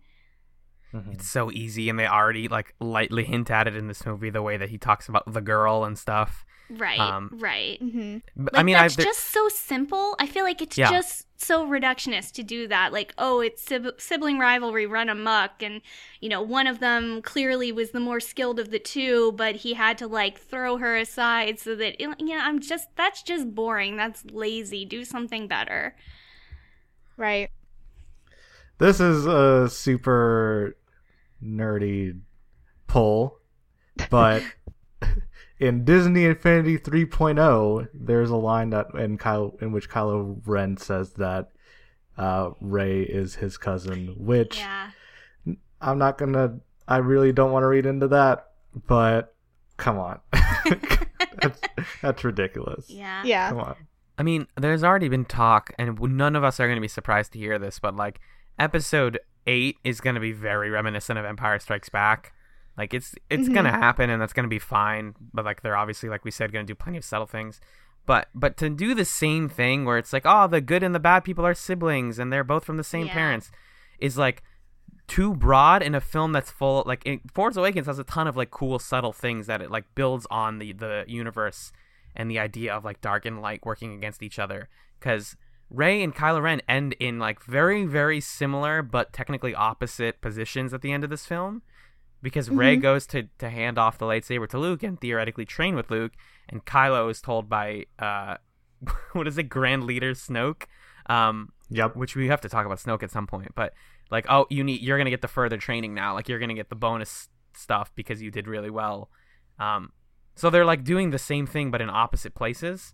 Mhm. It's so easy, and they already like lightly hint at it in this movie. The way that he talks about the girl and stuff. Right. Um, right. hmm But, Like I mean, that's I, just so simple. I feel like it's Yeah. just so reductionist to do that. Like, oh, it's sib- sibling rivalry run amok, and you know, one of them clearly was the more skilled of the two, but he had to like throw her aside so that you know, I'm just that's just boring. That's lazy. Do something better. Right. This is a super nerdy pull, but in Disney Infinity 3.0, there's a line that in Kyle in which Kylo Ren says that uh, Rey is his cousin, which Yeah. I'm not gonna. I really don't want to read into that, but come on, that's, that's ridiculous. Yeah. Yeah. Come on. I mean, there's already been talk, and none of us are going to be surprised to hear this, but like, episode eight is going to be very reminiscent of Empire Strikes Back. Like, it's it's Mhm. going to happen, and that's to be fine. But like, they're obviously, like we said, to do plenty of subtle things. But but to do the same thing where it's like, oh, the good and the bad people are siblings, and they're both from the same Yeah. parents, is like too broad in a film that's full. Like, in, Force Awakens has a ton of like cool, subtle things that it like builds on the the universe and the idea of like dark and light working against each other because Rey and Kylo Ren end in like very very similar but technically opposite positions at the end of this film because Rey Mhm. goes to to hand off the lightsaber to Luke and theoretically train with Luke and Kylo is told by uh what is it Grand Leader Snoke um Yep. which we have to talk about Snoke at some point but like oh you need you're going to get the further training now like you're going to get the bonus stuff because you did really well um so they're like doing the same thing but in opposite places,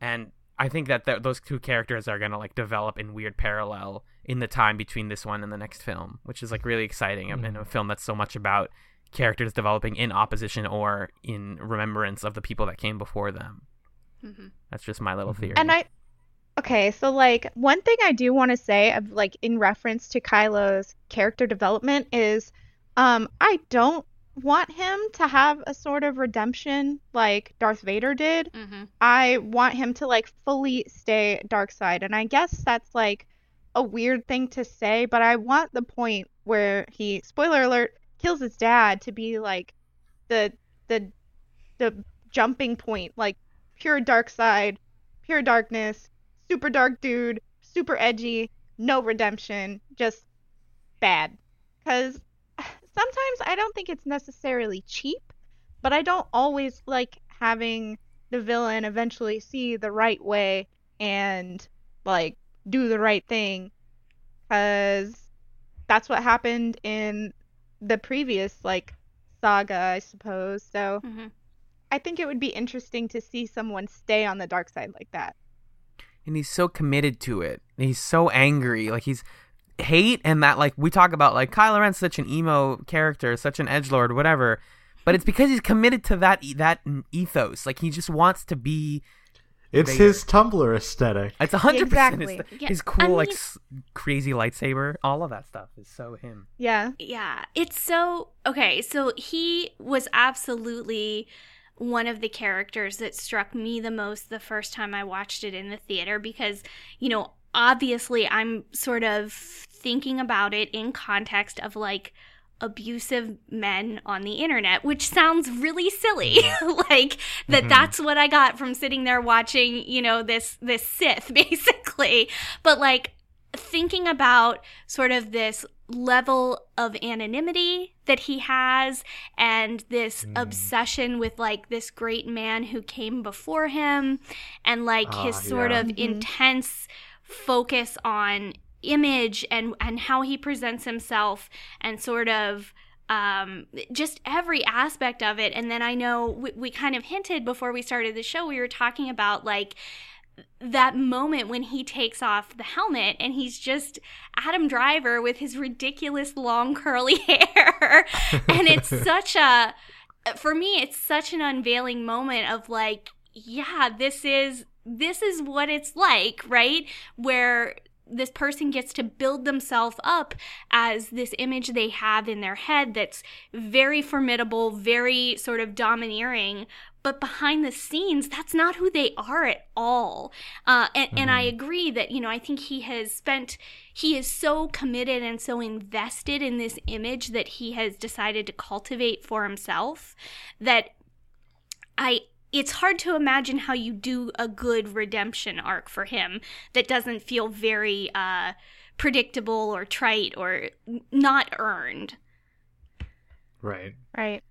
and I think that th- those two characters are gonna like develop in weird parallel in the time between this one and the next film, which is like really exciting um, in a film that's so much about characters developing in opposition or in remembrance of the people that came before them. Mhm. That's just my little Mhm. theory. And I Okay, so like one thing I do want to say of like in reference to Kylo's character development is um I don't want him to have a sort of redemption like Darth Vader did. Mhm. I want him to like fully stay dark side. And I guess that's like a weird thing to say, but I want the point where he spoiler alert kills his dad to be like the the the jumping point, like pure dark side, pure darkness, super dark dude, super edgy, no redemption, just bad. Cuz sometimes I don't think it's necessarily cheap, but I don't always like having the villain eventually see the right way and like do the right thing cuz that's what happened in the previous like saga, I suppose. So Mhm. I think it would be interesting to see someone stay on the dark side like that. and he's so committed to it. He's so angry. Like he's hate and that like we talk about like Kylo Ren's such an emo character, such an edge lord, whatever. But it's because he's committed to that e- that ethos. Like he just wants to be. It's Vader. his Tumblr aesthetic. It's a hundred percent Exactly. his, Yeah, his I cool like s- crazy lightsaber. All of that stuff is so him. Yeah. Yeah, it's so okay. So he was absolutely one of the characters that struck me the most the first time I watched it in the theater because, you know, obviously I'm sort of thinking about it in context of like abusive men on the internet which sounds really silly like that Mhm. that's what i got from sitting there watching you know this this sith basically but like thinking about sort of this level of anonymity that he has and this Mm. obsession with like this great man who came before him and like his Ah, sort yeah. of Mhm. intense focus on image and and how he presents himself and sort of um, just every aspect of it. And then I know we, we kind of hinted before we started the show, we were talking about like that moment when he takes off the helmet and he's just Adam Driver with his ridiculous long curly hair. and it's such a, for me, it's such an unveiling moment of like, yeah, this is, this is what it's like, right? Where this person gets to build themselves up as this image they have in their head that's very formidable, very sort of domineering, but behind the scenes, that's not who they are at all. Uh, and, and I agree that, you know, I think he has spent, he is so committed and so invested in this image that he has decided to cultivate for himself that I, it's hard to imagine how you do a good redemption arc for him that doesn't feel very uh, predictable or trite or not earned. Right. Right.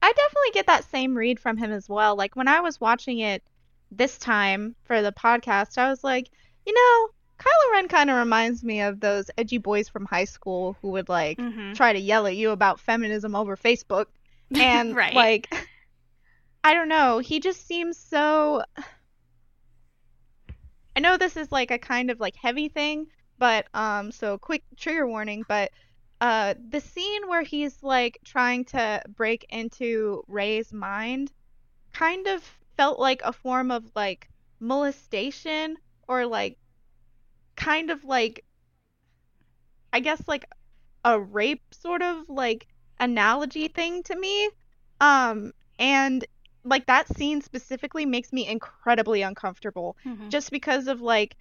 I definitely get that same read from him as well. Like when I was watching it this time for the podcast, I was like, you know, Kylo Ren kind of reminds me of those edgy boys from high school who would like Mhm. try to yell at you about feminism over Facebook. And Right. like I don't know. He just seems so. I know this is like a kind of like heavy thing, but um, so quick trigger warning. But uh, the scene where he's like trying to break into Rey's mind, kind of felt like a form of like molestation or like kind of like I guess like a rape sort of like analogy thing to me. Um and like that scene specifically makes me incredibly uncomfortable Mhm. just because of like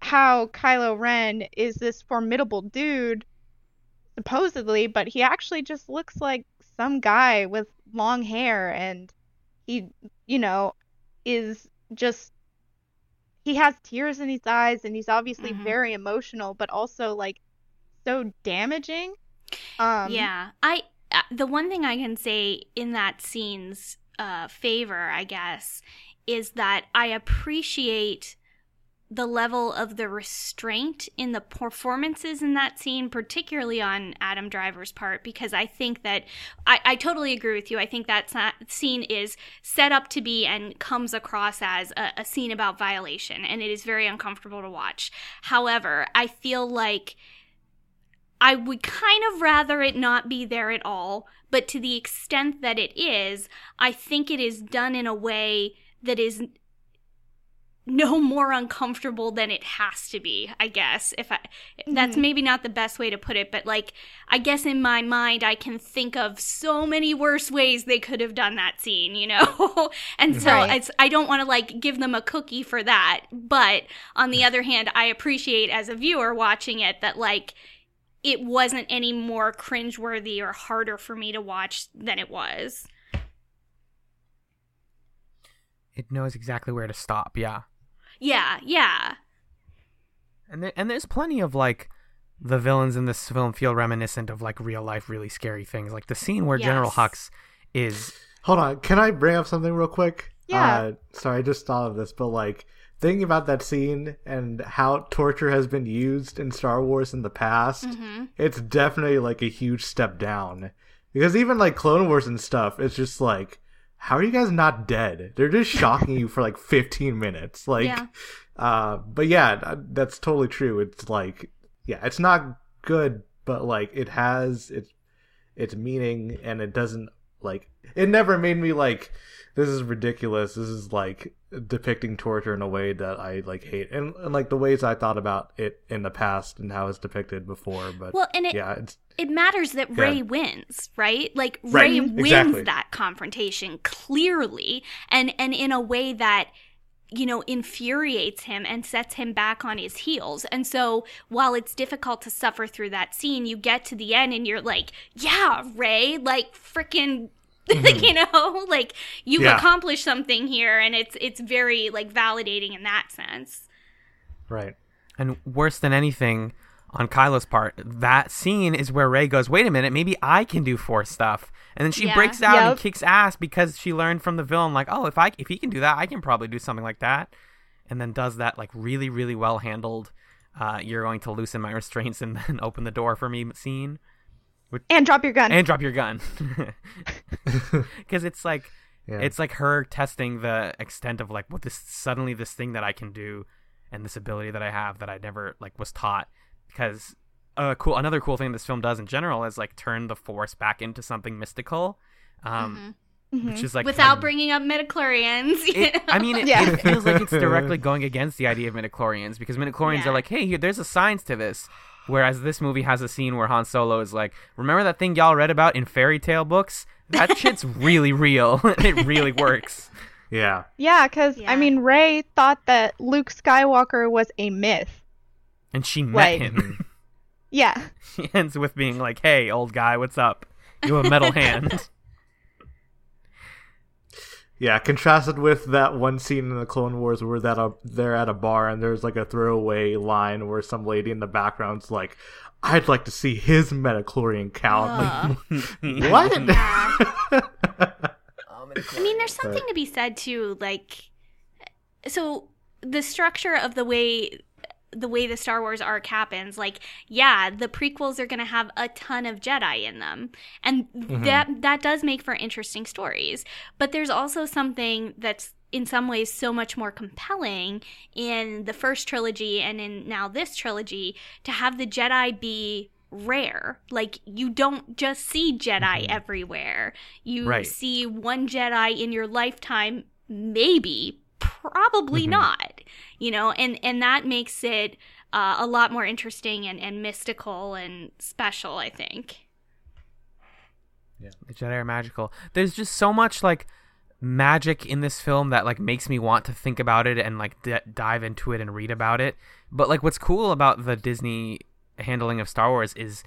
how Kylo Ren is this formidable dude supposedly, but he actually just looks like some guy with long hair and he you know is just he has tears in his eyes and he's obviously Mhm. very emotional but also like so damaging. Um yeah, I uh, the one thing I can say in that scene's uh, favor, I guess, is that I appreciate the level of the restraint in the performances in that scene, particularly on Adam Driver's part, because I think that I, I totally agree with you. I think that scene is set up to be and comes across as a, a scene about violation, and it is very uncomfortable to watch. However, I feel like I would kind of rather it not be there at all, but to the extent that it is, I think it is done in a way that is no more uncomfortable than it has to be, I guess. If I that's Mhm. maybe not the best way to put it, but like I guess in my mind I can think of so many worse ways they could have done that scene, you know? and so Right. it's I don't want to like give them a cookie for that, but on the other hand, I appreciate as a viewer watching it that like it wasn't any more cringeworthy or harder for me to watch than it was. It knows exactly where to stop. Yeah. Yeah, yeah. And there, and there's plenty of like the villains in this film feel reminiscent of like real life really scary things. Like the scene where General Yes. Hux is Hold on, can I bring up something real quick? Yeah. Uh, sorry, I just thought of this, but like thinking about that scene and how torture has been used in Star Wars in the past, Mhm. it's definitely like a huge step down. Because even like Clone Wars and stuff, it's just like, how are you guys not dead? They're just shocking you for like 15 minutes. Like, Yeah. uh, but yeah, that's totally true. It's like, yeah, it's not good, but like it has its its meaning, and it doesn't like it never made me like this is ridiculous. This is like depicting torture in a way that I like hate, and, and like the ways I thought about it in the past and how it's depicted before. But Well, and it yeah, it matters that Yeah. Rey wins, right? Like Right, Rey wins exactly. that confrontation clearly and and in a way that you know infuriates him and sets him back on his heels. And so while it's difficult to suffer through that scene, you get to the end and you're like, "Yeah, Rey, like freaking you know, like you've Yeah. accomplished something here and it's it's very like validating in that sense." right. And worse than anything, on Kylo's part, that scene is where Rey goes, "Wait a minute, maybe I can do Force stuff." And then she Yeah. breaks out and kicks ass because she learned from the villain, like, "Oh, if I if he can do that, I can probably do something like that." And then does that like really really well handled. Uh, you're going to loosen my restraints and then open the door for me scene And drop your gun. and drop your gun because it's like Yeah. it's like her testing the extent of like what this suddenly this thing that I can do and this ability that I have that I never like was taught because uh cool another cool thing this film does in general is like turn the force back into something mystical um Mhm. which is like Without um, bringing up midichlorians. you it, I mean, it, Yeah. it feels like it's directly going against the idea of midichlorians because midichlorians Yeah. are like, hey, here, there's a science to this. Whereas this movie has a scene where Han Solo is like, remember that thing y'all read about in fairy tale books? That shit's really real. it really works. Yeah. Yeah, because Yeah. I mean, Rey thought that Luke Skywalker was a myth. And she met Right. him. Yeah. She ends with being like, hey, old guy, what's up? You have a metal hand. Yeah, contrasted with that one scene in the Clone Wars where that uh, they're at a bar and there's like a throwaway line where some lady in the background's like, "I'd like to see his midichlorian count." Like, what? I mean, there's something to be said too, like, so the structure of the way the way the Star Wars arc happens. Like, yeah, the prequels are going to have a ton of Jedi in them, and mm-hmm. that that does make for interesting stories. But there's also something that's in some ways so much more compelling in the first trilogy and in now this trilogy to have the Jedi be rare. Like you don't just see Jedi mm-hmm. everywhere. You Right. see one Jedi in your lifetime maybe probably Mhm. not you know and and that makes it uh, a lot more interesting and, and mystical and special i think Yeah, The Jedi are magical. There's just so much like magic in this film that like makes me want to think about it and like d- dive into it and read about it. But like what's cool about the Disney handling of Star Wars is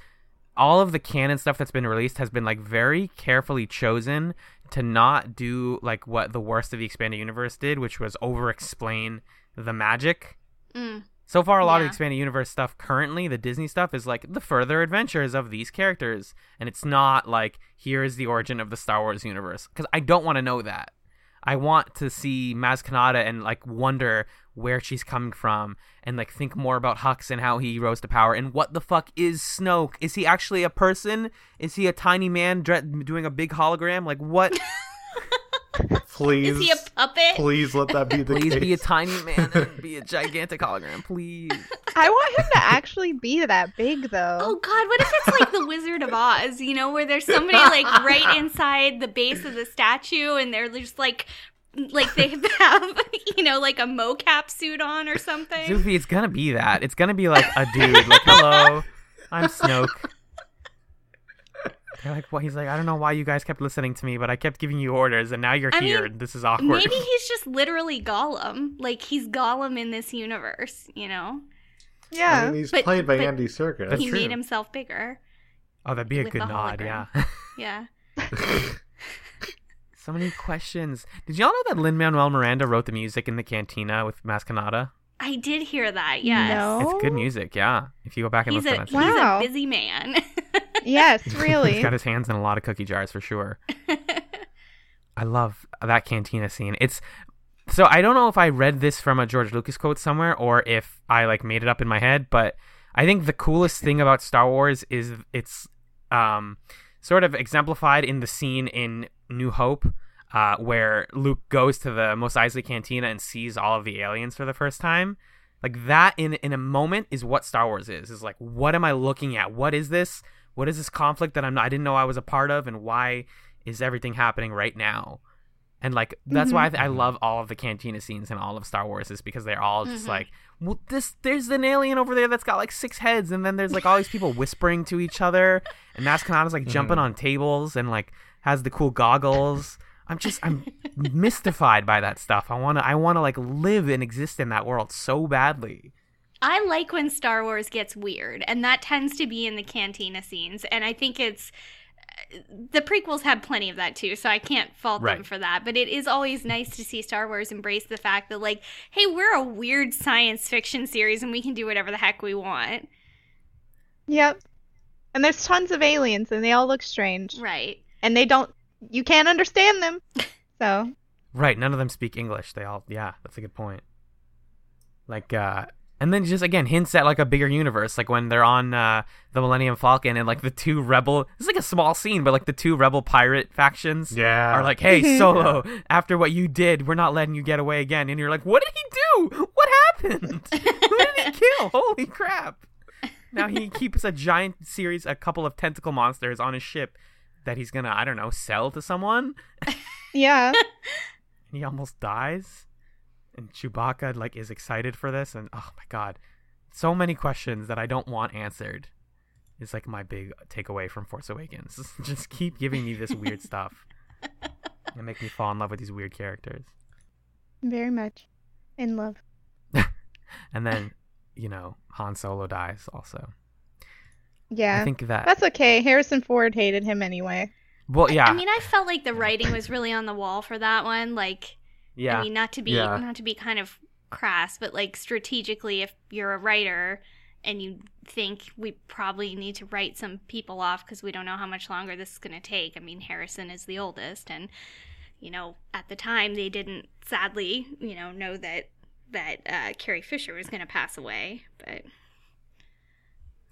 all of the canon stuff that's been released has been like very carefully chosen to not do like what the worst of the expanded universe did, which was over explain the magic. mm. So far, a lot of Yeah. the expanded universe stuff currently, the Disney stuff, is like the further adventures of these characters, and it's not like here is the origin of the Star Wars universe because I don't want to know that. I want to see Maz Kanata and like wonder where she's coming from, and like think more about Hux and how he rose to power, and what the fuck is Snoke? Is he actually a person? Is he a tiny man dre- doing a big hologram? Like what? Please, is he a puppet please let that be the Please case. be a tiny man and be a gigantic hologram, please. I want him to actually be that big, though. Oh God! What if it's like the Wizard of Oz? You know, where there's somebody like right inside the base of the statue, and they're just like, like they have, you know, like a mocap suit on or something. Zufi, it's gonna be that. It's gonna be like a dude, like, hello, I'm Snoke. They're like, what? He's like, I don't know why you guys kept listening to me, but I kept giving you orders, and now you're I here, mean, and this is awkward. Maybe he's just literally Gollum. Like he's Gollum in this universe. You know, Yeah, I yeah. mean, he's But- played by Andy Serkis. He true. made himself bigger. oh, that'd be a good nod, hologram. yeah. Yeah. So many questions. Did y'all know that Lin Manuel Miranda wrote the music in the Cantina with Maz Kanata? I did hear that. Yes. No. It's good music, yeah. If you go back and He's listen, a that's he's Wow. a busy man. Yes, really. He's got his hands in a lot of cookie jars for sure. I love that cantina scene. It's so I don't know if I read this from a George Lucas quote somewhere or if I like made it up in my head, but I think the coolest thing about Star Wars is it's um sort of exemplified in the scene in New Hope uh, where Luke goes to the Mos Eisley Cantina and sees all of the aliens for the first time. Like that in in a moment is what Star Wars is. Is like what am I looking at? What is this? What is this conflict that I'm not I didn't know I was a part of and why is everything happening right now? And like that's why I, th- I love all of the cantina scenes in all of Star Wars is because they're all just Mhm. like, well, this there's an alien over there that's got like six heads, and then there's like all these people whispering to each other, and Maz Kanata's like jumping on tables and like has the cool goggles. I'm just I'm mystified by that stuff. I wanna I wanna like live and exist in that world so badly. I like when Star Wars gets weird, and that tends to be in the cantina scenes. And I think it's uh, the prequels had plenty of that too, so I can't fault them for that. But it is always nice to see Star Wars embrace the fact that, like, hey, we're a weird science fiction series, and we can do whatever the heck we want. Yep. And there's tons of aliens, and they all look strange. Right. And they don't. You can't understand them. So. Right, none of them speak English. They all yeah, that's a good point. Like uh and then just again hints at like a bigger universe, like when they're on uh the Millennium Falcon and like the two rebel it's like a small scene, but like the two rebel pirate factions Yeah. are like, Hey, Mhm. Solo, after what you did, we're not letting you get away again and you're like, What did he do? What happened? Who did he kill? Holy crap. Now he keeps a giant series a couple of tentacle monsters on his ship that he's gonna, I don't know, sell to someone? Yeah. and he almost dies? And chewbacca like is excited for this? And oh my god. So many questions that i don't want answered. Is like my big takeaway from force awakens. Just keep giving me this weird stuff. And make me fall in love with these weird characters. Very much. In love. and then you know han solo dies also Yeah. i think that That's okay. Harrison Ford hated him anyway. well yeah I mean, I felt like the writing was really on the wall for that one. Like, yeah I mean, not to be Yeah. not to be kind of crass, but like strategically, if you're a writer and you think we probably need to write some people off because we don't know how much longer this is going to take. I mean, Harrison is the oldest, and you know, at the time they didn't sadly, you know, know that that uh, Carrie Fisher was going to pass away, but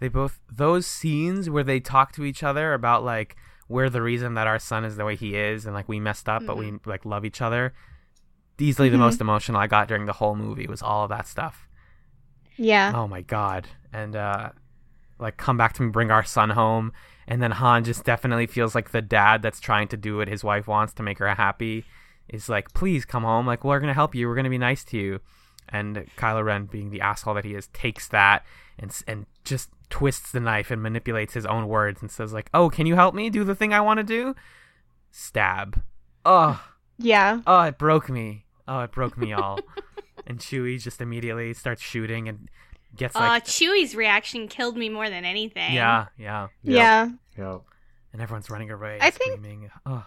They both those scenes where they talk to each other about like we're the reason that our son is the way he is and like we messed up but we like love each other. Easily the Mhm. most emotional I got during the whole movie was all of that stuff. Yeah. Oh my god. And uh like come back to me bring our son home and then Han just definitely feels like the dad that's trying to do what his wife wants to make her happy is like please come home like we're going to help you we're going to be nice to you and Kylo Ren being the asshole that he is takes that and and just twists the knife and manipulates his own words and says like oh can you help me do the thing I want to do stab oh Yeah. oh it broke me oh it broke me all and Chewie just immediately starts shooting and gets uh, like Chewie's reaction killed me more than anything. yeah, yeah. Yeah. yeah. And everyone's running away, I think- screaming. Oh,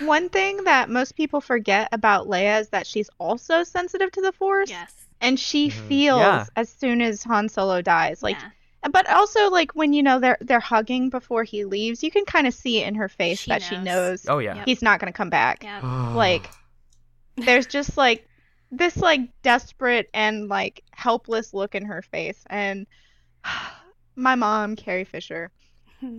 One thing that most people forget about Leia is that she's also sensitive to the Force, Yes. and she Mhm. feels Yeah. as soon as Han Solo dies. Like, yeah. But also like when you know they're they're hugging before he leaves, you can kind of see it in her face She that she knows. knows oh yeah. Yep. he's not gonna come back. Yeah. Like, There's just like this like desperate and like helpless look in her face, and my mom, Carrie Fisher.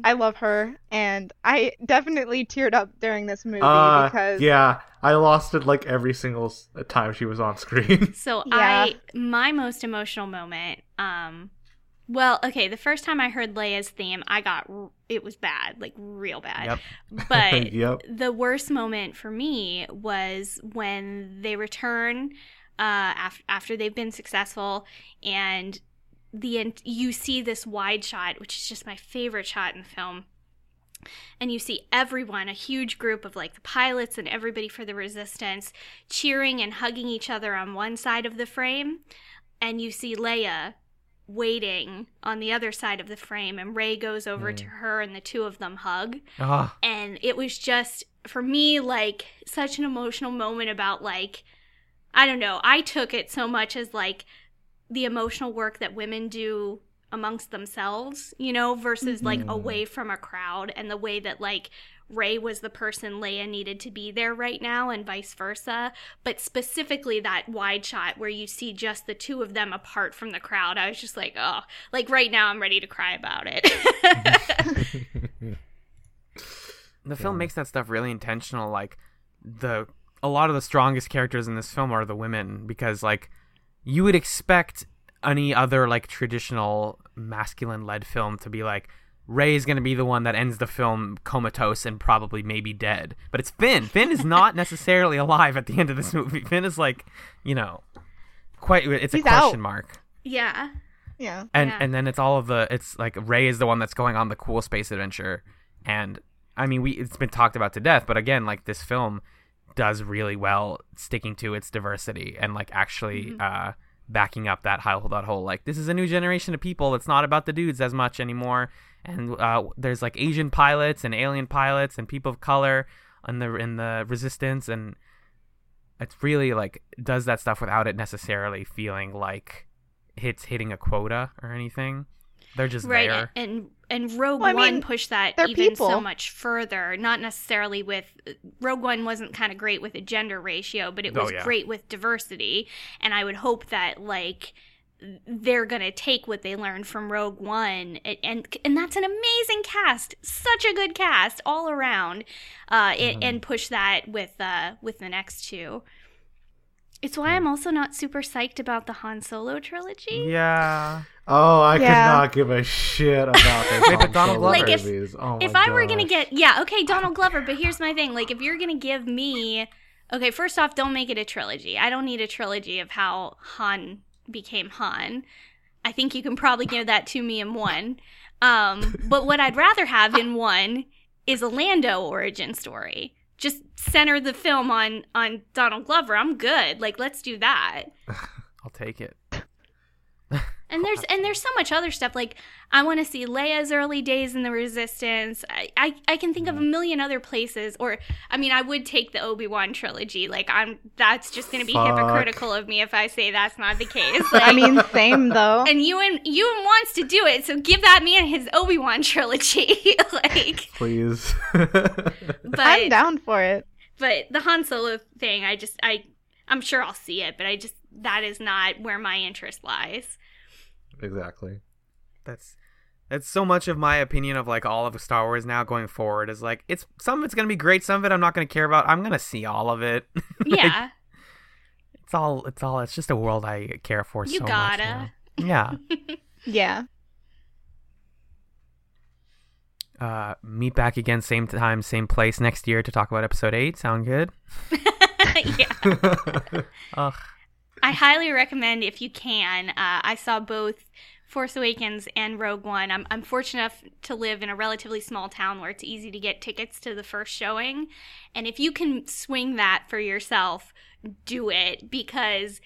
I love her, and I definitely teared up during this movie Uh, because yeah, I lost it like every single time she was on screen. So Yeah. I my most emotional moment um well, okay, the first time I heard Leia's theme, I got it was bad, like real bad. Yep. But yep. the worst moment for me was when they return uh after after they've been successful and the en- you see this wide shot, which is just my favorite shot in the film. And you see everyone, a huge group of like the pilots and everybody for the resistance, cheering and hugging each other on one side of the frame. And you see Leia waiting on the other side of the frame, and Rey goes over Mm. to her, and the two of them hug Oh, and it was just for me like such an emotional moment about like i don't know i took it so much as like the emotional work that women do amongst themselves you know versus like Mhm. away from a crowd and the way that like rey was the person leia needed to be there right now and vice versa but specifically that wide shot where you see just the two of them apart from the crowd i was just like oh like right now i'm ready to cry about it the film Yeah. makes that stuff really intentional. Like the a lot of the strongest characters in this film are the women because like you would expect any other like traditional masculine led film to be like Rey is going to be the one that ends the film comatose and probably maybe dead. But it's Finn. Finn is not necessarily alive at the end of this movie. Finn is like, you know, quite it's a question out. mark. yeah yeah, and Yeah. and then it's all of the it's like Rey is the one that's going on the cool space adventure, and I mean we it's been talked about to death, but again like this film does really well sticking to its diversity and like actually uh backing up that high whole that whole like this is a new generation of people. It's not about the dudes as much anymore, and uh, there's like Asian pilots and alien pilots and people of color in the in the resistance and it's really like does that stuff without it necessarily feeling like it's hitting a quota or anything. They're just right there. and and rogue Well, I one mean, pushed that they're even so much further not necessarily with rogue one wasn't kind of great with a gender ratio but it Oh, was yeah. great with diversity and i would hope that like they're gonna take what they learned from rogue one and and, and that's an amazing cast such a good cast all around uh and, and push that with uh with the next two it's why i'm also not super psyched about the han solo trilogy Yeah. Oh, I Yeah. could not give a shit about this. Wait, but Donald Glover. Like, if- movies. Oh if my I were gonna get yeah, okay, Donald Glover, but here's my thing. Like if you're gonna give me okay, first off, don't make it a trilogy. I don't need a trilogy of how Han became Han. I think you can probably give that to me in one. Um, but what I'd rather have in one is a Lando origin story. Just center the film on on Donald Glover. I'm good. Like let's do that. I'll take it. And there's and there's so much other stuff. Like I want to see Leia's early days in the Resistance. I, I I can think of a mm-hmm. million other places. Or I mean, I would take the Obi Wan trilogy. Like I'm that's just going to be Fuck. hypocritical of me if I say that's not the case. Like, I mean, same though. and Ewan Ewan wants to do it, so give that man his Obi Wan trilogy. like, Please. but I'm down for it. but the Han Solo thing, I just I I'm sure I'll see it, but I just that is not where my interest lies. Exactly. That's that's so much of my opinion of like all of Star Wars now going forward is like it's some of it's gonna be great, some of it I'm not gonna care about. I'm gonna see all of it. Like, Yeah, it's all it's all it's just a world I care for You so much. gotta. now. Yeah. Yeah. Uh, meet back again, same time, same place next year to talk about episode eight. Sound good? yeah. Ugh. I highly recommend if you can. Uh, I saw both Force Awakens and Rogue One. I'm, I'm fortunate enough to live in a relatively small town where it's easy to get tickets to the first showing. And if you can swing that for yourself, do it because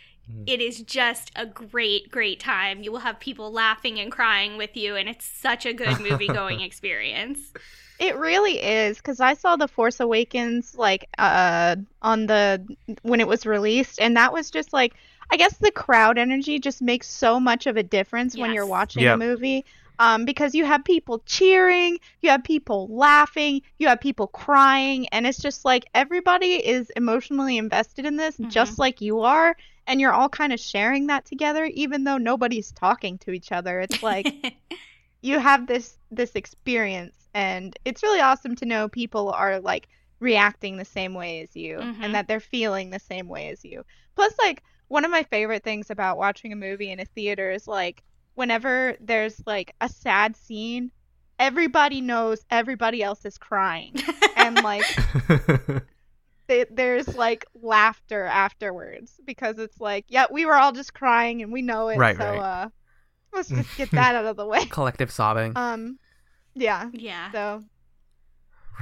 it is just a great, great time. You will have people laughing and crying with you, and it's such a good movie going experience. It really is because I saw The Force Awakens like uh on the when it was released, and that was just like I guess the crowd energy just makes so much of a difference when you're watching Yep. a movie. Um, because you have people cheering, you have people laughing, you have people crying, and it's just like everybody is emotionally invested in this, just like you are, and you're all kind of sharing that together, even though nobody's talking to each other. It's like you have this this experience and it's really awesome to know people are like reacting the same way as you Mhm. and that they're feeling the same way as you plus like one of my favorite things about watching a movie in a theater is like whenever there's like a sad scene everybody knows everybody else is crying and like th- there's like laughter afterwards because it's like yeah we were all just crying and we know it Right, so right. uh let's just get that out of the way Collective sobbing. um, yeah. yeah. So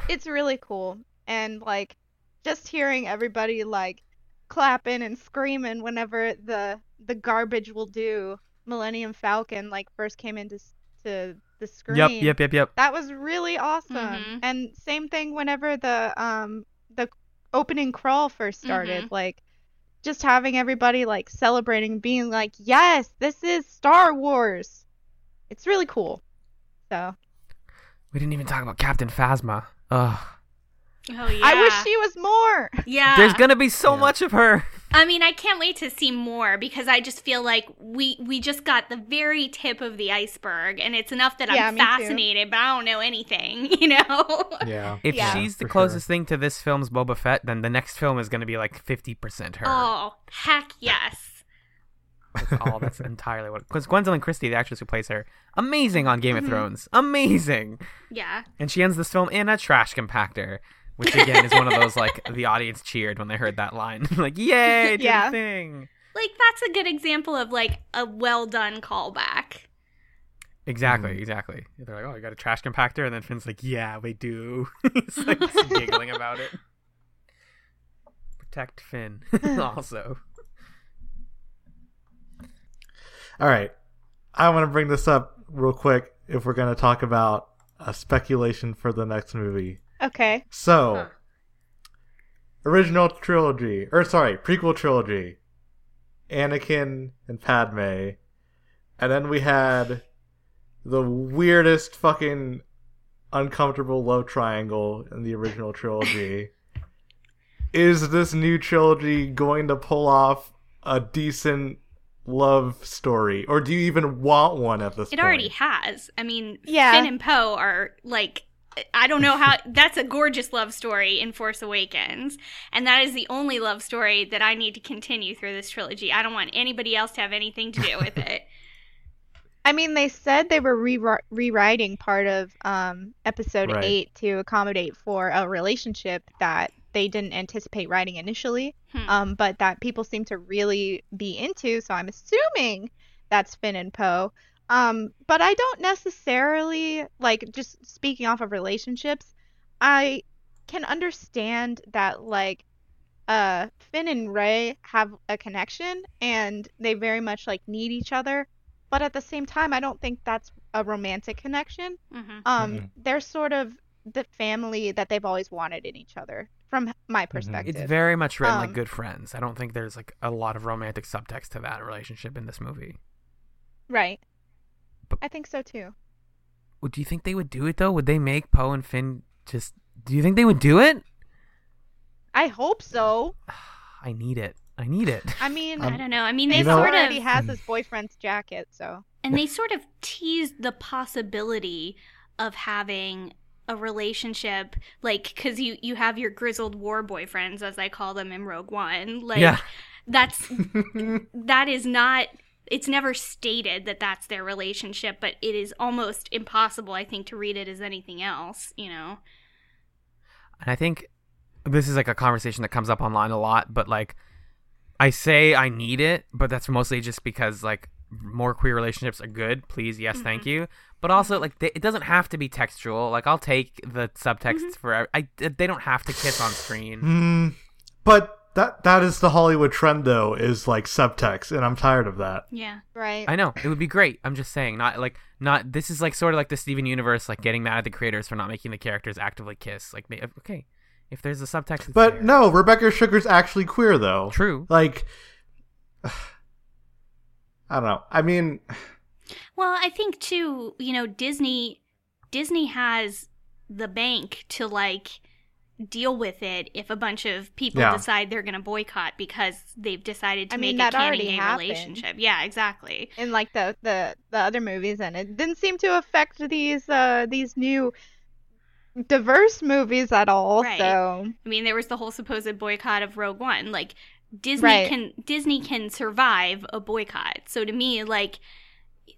it's really cool, and like just hearing everybody like clapping and screaming whenever the the garbage will do Millennium Falcon like first came into to the screen. yep, yep, yep, yep. That was really awesome. Mhm. And same thing whenever the um the opening crawl first started, Mhm. like just having everybody like celebrating, being like, "Yes, this is Star Wars." It's really cool. So We didn't even talk about Captain Phasma. Ugh. Oh yeah. I wish she was more. Yeah. There's gonna be so Yeah. much of her. I mean, I can't wait to see more because I just feel like we we just got the very tip of the iceberg, and it's enough that Yeah, I'm me too. fascinated, but I don't know anything, you know. yeah. If Yeah. she's the for closest thing to this film's Boba Fett, then the next film is gonna be like 50% her. oh heck yes! That's all. That's entirely what. Because Gwendoline Christie, the actress who plays her, amazing on Game of mm-hmm. Thrones, amazing. Yeah, And she ends this film in a trash compactor, which again is one of those like the audience cheered when they heard that line, like "Yay, did Yeah. a thing!" like that's a good example of like a well done callback. Exactly, Mhm. exactly. They're like, "Oh, you got a trash compactor," and then Finn's like, "Yeah, we do." He's like giggling about it. Protect Finn, also. All right. I want to bring this up real quick if we're going to talk about a speculation for the next movie. Okay. So, Huh. original trilogy, or sorry, prequel trilogy, Anakin and Padme, and then we had the weirdest fucking uncomfortable love triangle in the original trilogy. Is this new trilogy going to pull off a decent love story, or do you even want one at this point? It point? already has. I mean, Yeah. Finn and Poe are like. I don't know how. That's a gorgeous love story in Force Awakens, and that is the only love story that I need to continue through this trilogy. I don't want anybody else to have anything to do with it. I mean, they said they were re- rewriting part of um, episode Right. eight to accommodate for a relationship that they didn't anticipate writing initially, Hmm. um, but that people seem to really be into. So I'm assuming that's Finn and Poe. Um, but I don't necessarily like just speaking off of relationships. I can understand that like uh Finn and Rey have a connection and they very much like need each other, but at the same time I don't think that's a romantic connection. Mhm. Um Mhm. they're sort of the family that they've always wanted in each other from my perspective. It's very much written like Um, good friends. I don't think there's like a lot of romantic subtext to that relationship in this movie. right. But- I think so too. Would do you think they would do it though? Would they make Poe and Finn just? Do you think they would do it? I hope so. I need it. I need it. I mean, Um, I don't know. I mean, they You know- sort already of has his boyfriend's jacket, so and they sort of teased the possibility of having a relationship like because you you have your grizzled war boyfriends as i call them in rogue one like Yeah. that's that is not it's never stated that that's their relationship but it is almost impossible i think to read it as anything else you know And I think this is like a conversation that comes up online a lot, but like I say I need it, but that's mostly just because like more queer relationships are good. Please, yes, thank mm-hmm. you. But also mm-hmm. like they, it doesn't have to be textual. Like I'll take the subtexts mm-hmm. for I they don't have to kiss on screen. Hmm. but that that is the Hollywood trend though, is like subtext, and I'm tired of that. yeah right. I know it would be great. I'm just saying, not like not. This is like sort of like the Steven Universe, like getting mad at the creators for not making the characters actively kiss. Like, uh, okay, if there's a subtext, it's But there. no, Rebecca Sugar's actually queer though. true. Like, I don't know. I mean, Well, I think too, you know, Disney Disney has the bank to like deal with it if a bunch of people Yeah. decide they're going to boycott because they've decided to I mean, make that a canon already gay happened. relationship. Yeah, exactly. in like the, the the other movies, and it didn't seem to affect these uh these new diverse movies at all. Right. So I mean, there was the whole supposed boycott of Rogue One. Like Disney Right. can Disney can survive a boycott. So to me, like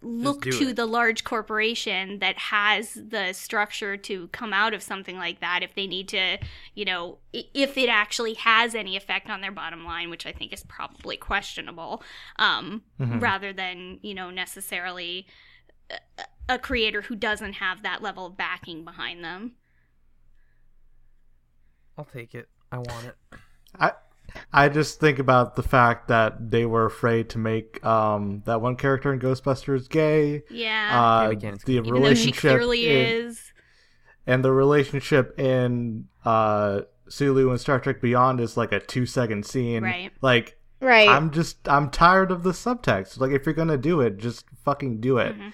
look to it. the large corporation that has the structure to come out of something like that if they need to, you know, if it actually has any effect on their bottom line, which I think is probably questionable, um, Mhm. rather than, you know, necessarily a, a creator who doesn't have that level of backing behind them. I'll take it. I want it. I I just think about the fact that they were afraid to make um that one character in Ghostbusters gay. Yeah. Uh, David the gay. Even though she relationship clearly in- is. and the relationship in uh Sulu and Star Trek Beyond is like a two second scene. Right. Like right. I'm just I'm tired of the subtext. Like if you're gonna do it, just fucking do it. Mhm.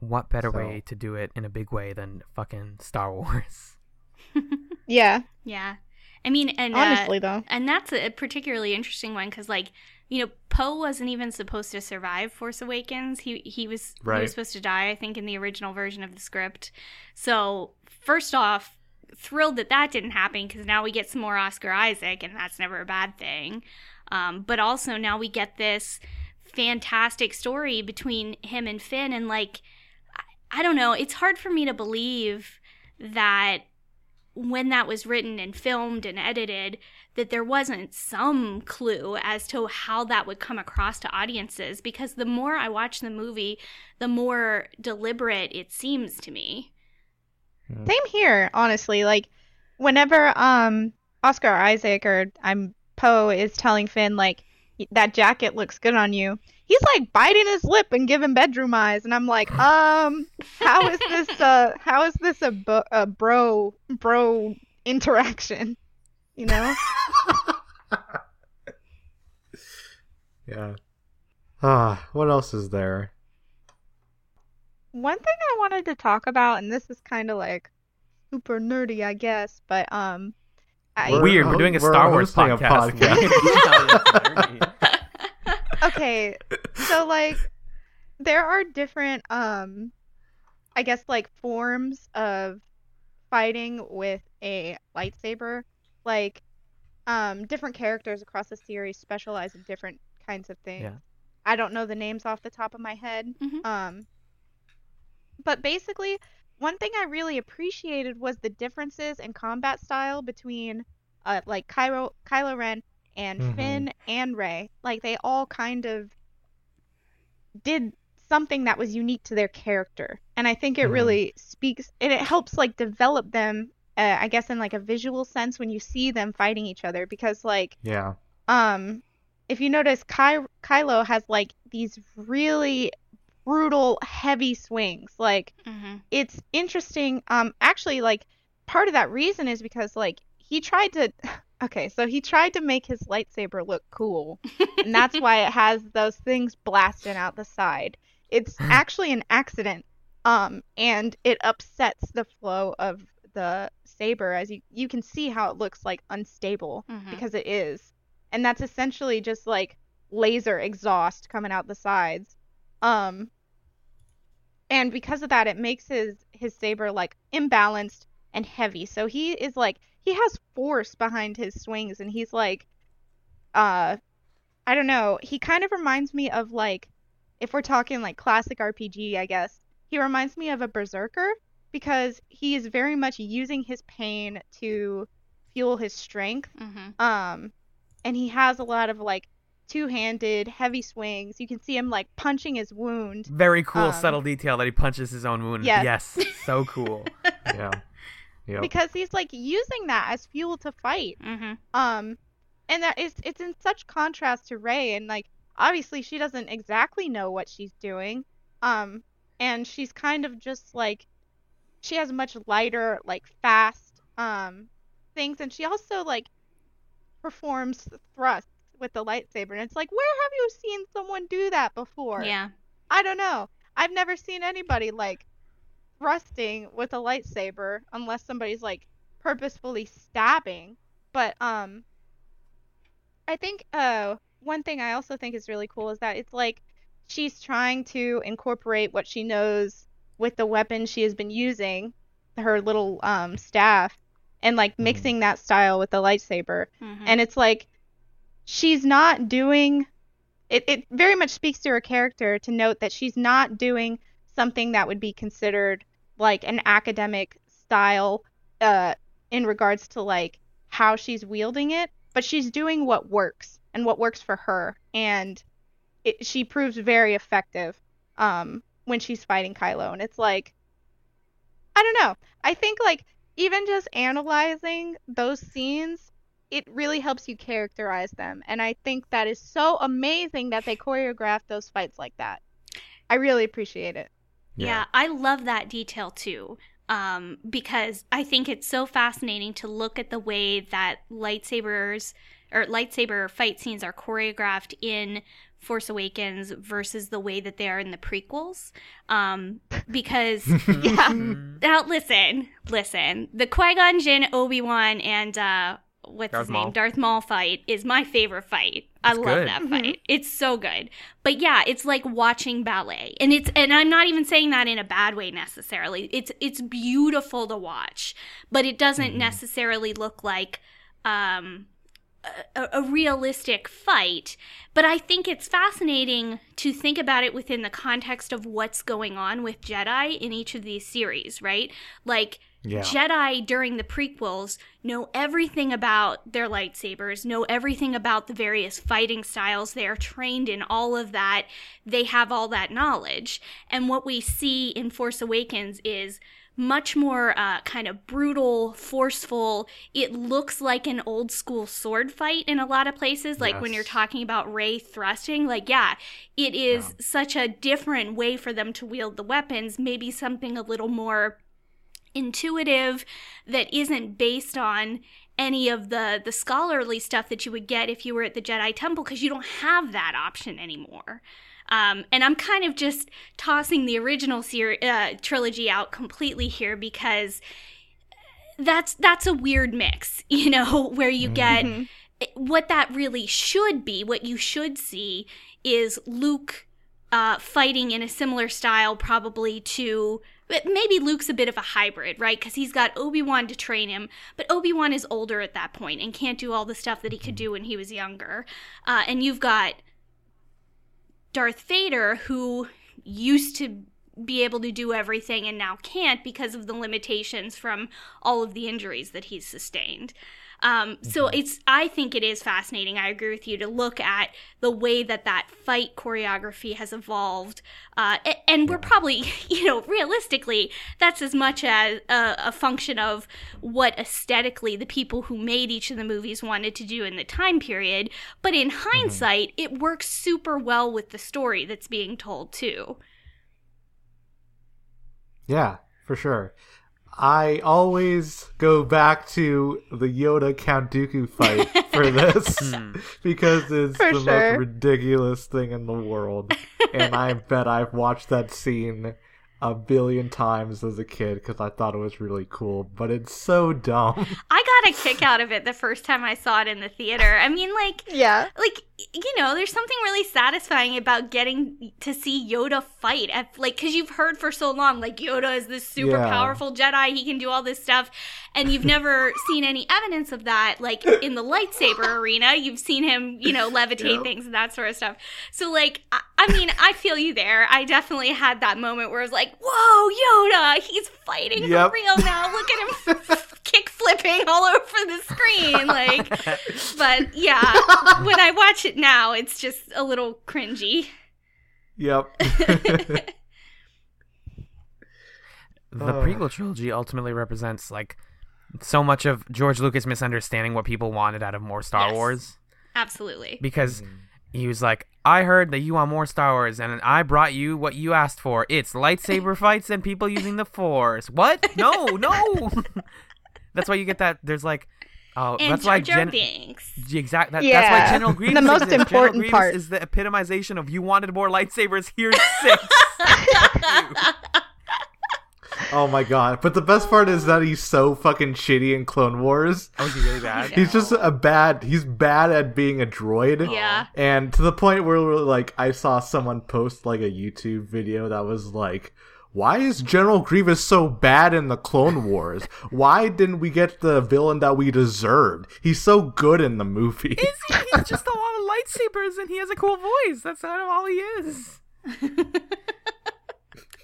What better So- way to do it in a big way than fucking Star Wars? yeah. Yeah. I mean, and uh, Honestly, though. and that's a particularly interesting one because, like, you know, Poe wasn't even supposed to survive Force Awakens. He he was he was supposed to die, I think, in the original version of the script. So first off, thrilled that that didn't happen because now we get some more Oscar Isaac, and that's never a bad thing. Um, but also now we get this fantastic story between him and Finn, and like, I, I don't know, it's hard for me to believe that when that was written and filmed and edited that there wasn't some clue as to how that would come across to audiences because the more I watch the movie, the more deliberate it seems to me. Same here, honestly. Like, whenever um Oscar Isaac or I'm Poe is telling Finn like that jacket looks good on you, he's like biting his lip and giving bedroom eyes, and I'm like, um, how is this uh how is this a, bo- a bro bro interaction? You know? Yeah. Ah, what else is there? One thing I wanted to talk about, and this is kind of like super nerdy, I guess, but um, I We're- Weird. We're doing a Star Wars hosting a podcast. podcast. okay so like there are different um i guess like forms of fighting with a lightsaber like um different characters across the series specialize in different kinds of things Yeah. i don't know the names off the top of my head Mhm. um but basically one thing i really appreciated was the differences in combat style between uh like Kylo Kylo Ren and Mhm. Finn and Rey. Like they all kind of did something that was unique to their character. And I think it Mhm. really speaks and it helps like develop them uh, I guess in like a visual sense when you see them fighting each other because like Yeah. um if you notice Ky- Kylo has like these really brutal heavy swings like hmm it's interesting um actually like part of that reason is because like he tried to okay so he tried to make his lightsaber look cool and that's why it has those things blasting out the side it's actually an accident um and it upsets the flow of the saber as you you can see how it looks like unstable Mhm. because it is and that's essentially just like laser exhaust coming out the sides. Um, and because of that, it makes his his saber like imbalanced and heavy. So he is like he has force behind his swings, and he's like, uh, I don't know. He kind of reminds me of like, if we're talking like classic RPG, I guess he reminds me of a berserker because he is very much using his pain to fuel his strength. Mm-hmm. Um, and he has a lot of like two-handed heavy swings. You can see him like punching his wound. Very cool, Um, subtle detail that he punches his own wound. Yes. Yes, so cool. Yeah. Yep. because he's like using that as fuel to fight. Mm-hmm. Um, and that is it's in such contrast to Rey, and like obviously she doesn't exactly know what she's doing. Um, and she's kind of just like she has much lighter, like fast um things, and she also like performs thrusts with the lightsaber, and it's like where have you seen someone do that before? Yeah. I don't know. I've never seen anybody like thrusting with a lightsaber unless somebody's like purposefully stabbing. But um I think uh one thing I also think is really cool is that it's like she's trying to incorporate what she knows with the weapon she has been using, her little um staff, and like mixing that style with the lightsaber Mm-hmm. and it's like she's not doing it, it very much speaks to her character to note that she's not doing something that would be considered like an academic style uh in regards to like how she's wielding it but she's doing what works and what works for her and it, she proves very effective um when she's fighting Kylo and it's like I don't know I think like even just analyzing those scenes it really helps you characterize them. And I think that is so amazing that they choreographed those fights like that. I really appreciate it. Yeah. I love that detail too. Um, because I think it's so fascinating to look at the way that lightsabers or lightsaber fight scenes are choreographed in Force Awakens versus the way that they are in the prequels. Um, because Yeah. now listen, listen, the Qui Gon Jinn, Obi Wan, and uh, what's Darth his name, Darth Maul fight is my favorite fight. I It's love good. that Mhm. fight. It's so good. But yeah, it's like watching ballet, and it's and I'm not even saying that in a bad way necessarily. It's it's beautiful to watch, but it doesn't Mhm. necessarily look like um a, a realistic fight, but I think it's fascinating to think about it within the context of what's going on with Jedi in each of these series, right? Like, Yeah. Jedi during the prequels know everything about their lightsabers, know everything about the various fighting styles. They are trained in all of that. They have all that knowledge. And what we see in Force Awakens is much more uh, kind of brutal, forceful. It looks like an old school sword fight in a lot of places. Like when you're talking about Rey thrusting, like, yeah, it is such a different way for them to wield the weapons. Maybe something a little more intuitive that isn't based on any of the the scholarly stuff that you would get if you were at the Jedi Temple because you don't have that option anymore. Um, and I'm kind of just tossing the original ser- uh, trilogy out completely here because that's that's a weird mix, you know, where you get Mhm. what that really should be, what you should see is Luke uh, fighting in a similar style, probably to. But maybe Luke's a bit of a hybrid, right? Because he's got Obi Wan to train him, but Obi Wan is older at that point and can't do all the stuff that he could do when he was younger. Uh, and you've got Darth Vader, who used to be able to do everything and now can't because of the limitations from all of the injuries that he's sustained. Um, so it's, I think it is fascinating. I agree with you to look at the way that that fight choreography has evolved. Uh, and we're probably, you know, realistically, that's as much as a, a function of what aesthetically the people who made each of the movies wanted to do in the time period. But in hindsight, it works super well with the story that's being told too. Yeah, for sure. I always go back to the Yoda Count Dooku fight for this Hmm. because it's For the sure. most ridiculous thing in the world. and I bet I've watched that scene a billion times as a kid because I thought it was really cool, but it's so dumb. I got a kick out of it the first time I saw it in the theater. I mean, like, Yeah. like you know, there's something really satisfying about getting to see Yoda fight. At, like, because you've heard for so long, like Yoda is this super Yeah. powerful Jedi. He can do all this stuff, and you've never seen any evidence of that. Like in the lightsaber arena, you've seen him, you know, levitate things and that sort of stuff. So, like, I, I mean, I feel you there. I definitely had that moment where I was like, "Whoa, Yoda! He's fighting Yep. for real now. Look at him." kick flipping all over the screen like but yeah when i watch it now it's just a little cringy yep. the Ugh. prequel trilogy ultimately represents like so much of George Lucas misunderstanding what people wanted out of more Star Yes. Wars absolutely because Mm-hmm. he was like, "I heard that you want more Star Wars, and I brought you what you asked for. It's lightsaber fights and people using the Force. What? No, no." That's why you get that. There's like, oh, and that's Jar why Jar Gen- Binks. Exact. That, That's Yeah. why General Grievous. The most exists. Important Grievous part. is the epitomization of you wanted more lightsabers. Here's six. oh my god! But the best part is that he's so fucking shitty in Clone Wars. oh, is he really bad? He's just a bad. He's bad at being a droid. yeah And to the point where like I saw someone post like a YouTube video that was like, "Why is General Grievous so bad in the Clone Wars? Why didn't we get the villain that we deserved? He's so good in the movie." Is he? He's just a lot of lightsabers, and he has a cool voice. That's kind of all he is.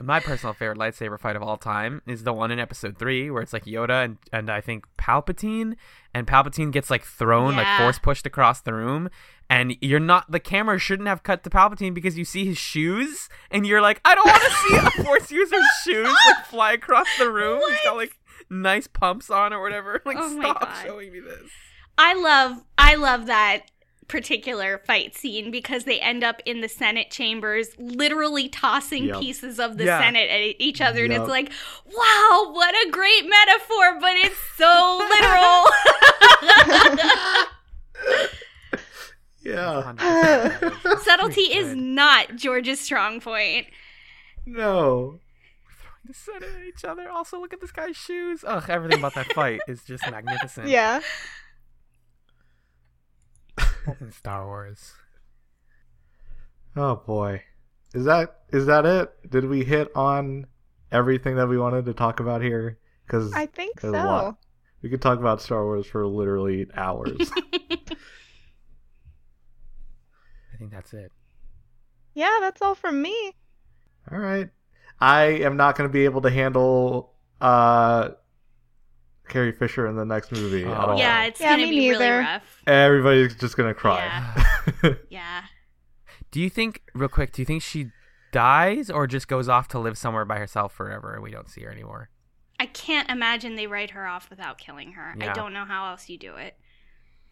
My personal favorite lightsaber fight of all time is the one in Episode Three, where it's like Yoda and and I think Palpatine, and Palpatine gets like thrown, like force pushed across the room, and you're not the camera shouldn't have cut to Palpatine because you see his shoes, and you're like, I don't want to see a force user's shoes like fly across the room. He's got like nice pumps on or whatever. Like, Oh stop showing me this. i love i love that particular fight scene because they end up in the senate chambers literally tossing Yep. pieces of the Yeah. senate at each other and it's like wow what a great metaphor but it's so literal yeah. 100% subtlety is Good. not george's strong point No. We're throwing the set at each other. Also, look at this guy's shoes. Ugh, everything about that fight is just magnificent. Yeah. Fucking Star Wars. Oh boy. Is that is that it? Did we hit on everything that we wanted to talk about here? Because I think There's a lot. so. we could talk about Star Wars for literally hours. I think that's it. Yeah, that's all from me. All right. I am not going to be able to handle uh Carrie Fisher in the next movie at Oh. all. yeah it's Yeah, gonna me be really rough Everybody's just going to cry. yeah Do you think, real quick, do you think she dies or just goes off to live somewhere by herself forever and we don't see her anymore? I can't imagine they write her off without killing her. I don't know how else you do it.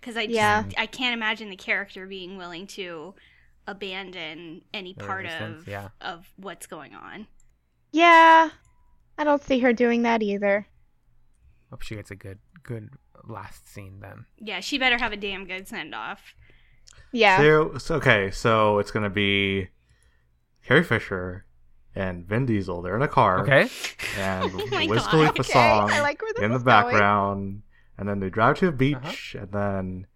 Because I just, Yeah. I can't imagine the character being willing to abandon any The part of yeah. of what's going on. Yeah. I don't see her doing that either. Hope she gets a good, good last scene then. Yeah, she better have a damn good send off. Yeah. So, so- okay, so it's going to be Carrie Fisher and Vin Diesel. They're in a car. Okay. And Oh my Wiz God. Khalifa Okay, song I like where this in the is going. Background. And then they drive to a beach. Uh-huh. And then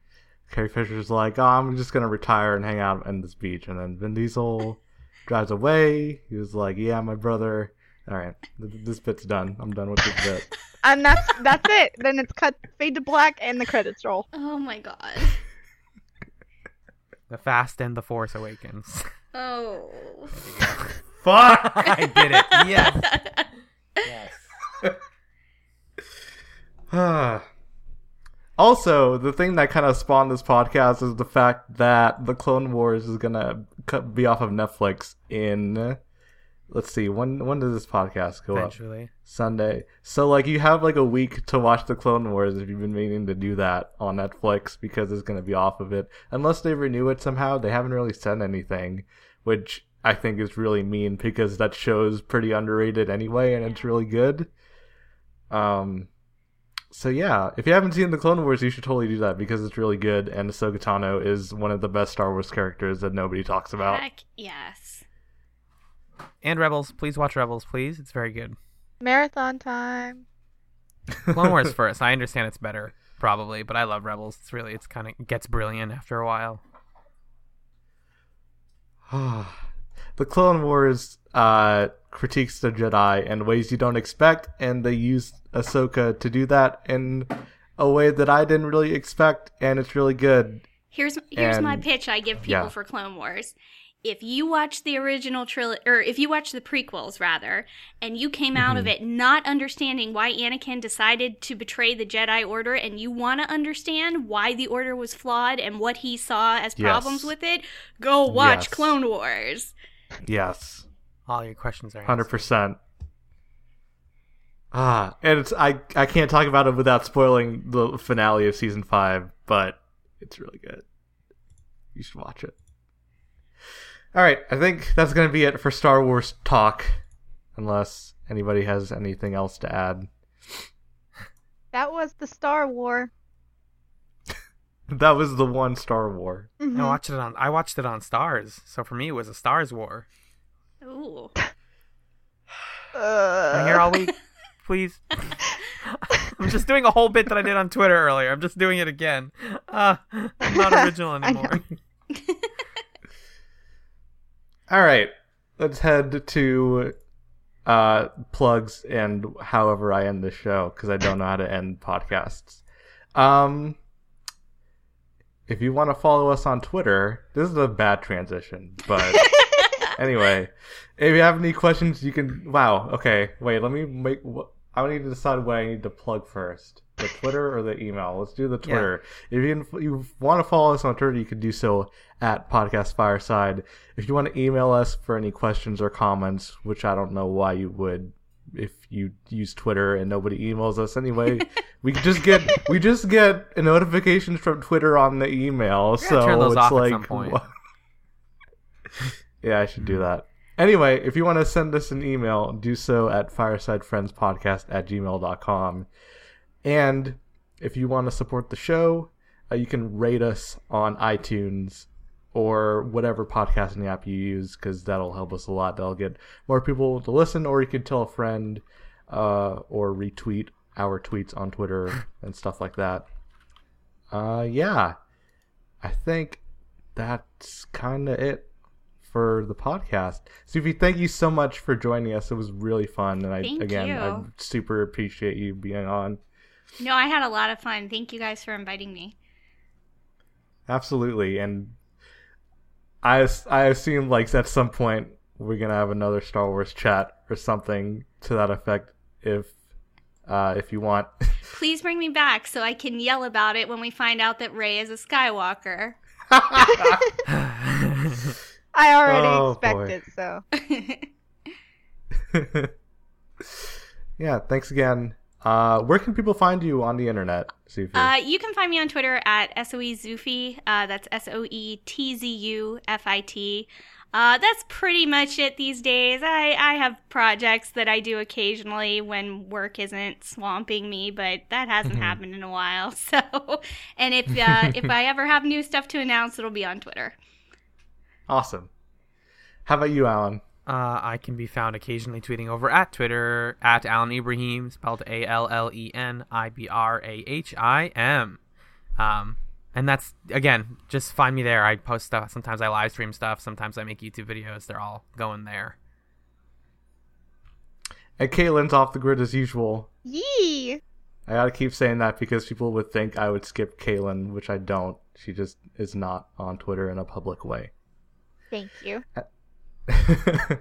Carrie Fisher's like, oh, I'm just going to retire and hang out on this beach. And then Vin Diesel drives away. He was like, yeah, my brother. All right, th- this bit's done. I'm done with this bit. And that's that's it. Then it's cut fade to black and the credits roll. Oh my god. The Fast and the Force Awakens. Oh. Fuck! I did it. Yes. yes. also, the thing that kind of spawned this podcast is the fact that the Clone Wars is gonna be off of Netflix in. Let's see when when does this podcast go up? Sunday. So like you have like a week to watch the Clone Wars if you've been meaning to do that on Netflix because it's gonna be off of it. Unless they renew it somehow. They haven't really said anything, which I think is really mean because that show's pretty underrated anyway and it's really good. Um so yeah, if you haven't seen the Clone Wars, you should totally do that because it's really good and Ahsoka Tano is one of the best Star Wars characters that nobody talks about. Heck yes. And Rebels, please watch Rebels, please. It's very good. Marathon time. Clone Wars first. I understand it's better, probably, but I love Rebels. It's really, it's kind of gets brilliant after a while. the Clone Wars uh, critiques the Jedi in ways you don't expect, and they use Ahsoka to do that in a way that I didn't really expect, and it's really good. Here's here's my pitch I give people yeah. for Clone Wars. If you watch the original trilogy, or if you watch the prequels rather, and you came out Mm-hmm. of it not understanding why Anakin decided to betray the Jedi Order, and you want to understand why the Order was flawed and what he saw as problems Yes. with it, go watch Yes. Clone Wars. Yes, All your questions are hundred percent. Ah, and it's I I can't talk about it without spoiling the finale of season five, but it's really good. You should watch it. All right, I think that's gonna be it for Star Wars talk, unless anybody has anything else to add. That was the Star War. That was the one Star War. Mhm. I watched it on. I watched it on Stars, so for me it was a Stars War. Ooh. Am I here Uh, all week, please. I'm just doing a whole bit that I did on Twitter earlier. I'm just doing it again. Uh, I'm not original I know. anymore. All right, let's head to uh, plugs and however I end the show because I don't know how to end podcasts. Um, if you want to follow us on Twitter, this is a bad transition, but anyway, if you have any questions, you can. Wow. Okay. Wait. Let me make. I need to decide what I need to plug first: the Twitter or the email. Let's do the Yeah. Twitter. If you you want to follow us on Twitter, you can do so at Podcast Fireside. If you want to email us for any questions or comments, which I don't know why you would. If you use Twitter and nobody emails us anyway, we just get we just get notifications from Twitter on the email. So it's like. yeah, I should do that. Anyway, if you want to send us an email, do so at firesidefriendspodcast at gmail.com. And if you want to support the show, uh, you can rate us on iTunes or whatever podcasting app you use because that'll help us a lot. That'll get more people to listen, or you can tell a friend uh, or retweet our tweets on Twitter and stuff like that. Uh, yeah, I think that's kind of it for the podcast. Sophie, thank you so much for joining us. It was really fun, and I Thank again I super appreciate you being on. No, I had a lot of fun. Thank you guys for inviting me. Absolutely, and I I assume like at some point we're gonna have another Star Wars chat or something to that effect. If uh, if you want, Please bring me back so I can yell about it when we find out that Rey is a Skywalker. I already Oh, expect boy. it, so. yeah. Thanks again. Uh, where can people find you on the internet, Sophie? Uh, you can find me on Twitter at SOEZufit. Uh, that's S O E T Z U F I T. Uh, that's pretty much it these days. I, I have projects that I do occasionally when work isn't swamping me, but that hasn't happened in a while. So, and if uh, if I ever have new stuff to announce, it'll be on Twitter. Awesome. How about you, Allen? Uh, I can be found occasionally tweeting over at Twitter at Allen Ibrahim, spelled A L L E N I B R A H I M. Um, and that's again, just find me there. I post stuff. Sometimes I live stream stuff. Sometimes I make YouTube videos. They're all going there. And Caitlin's off the grid as usual. Yee! I gotta keep saying that because people would think I would skip Caitlin, which I don't. She just is not on Twitter in a public way. Thank you. and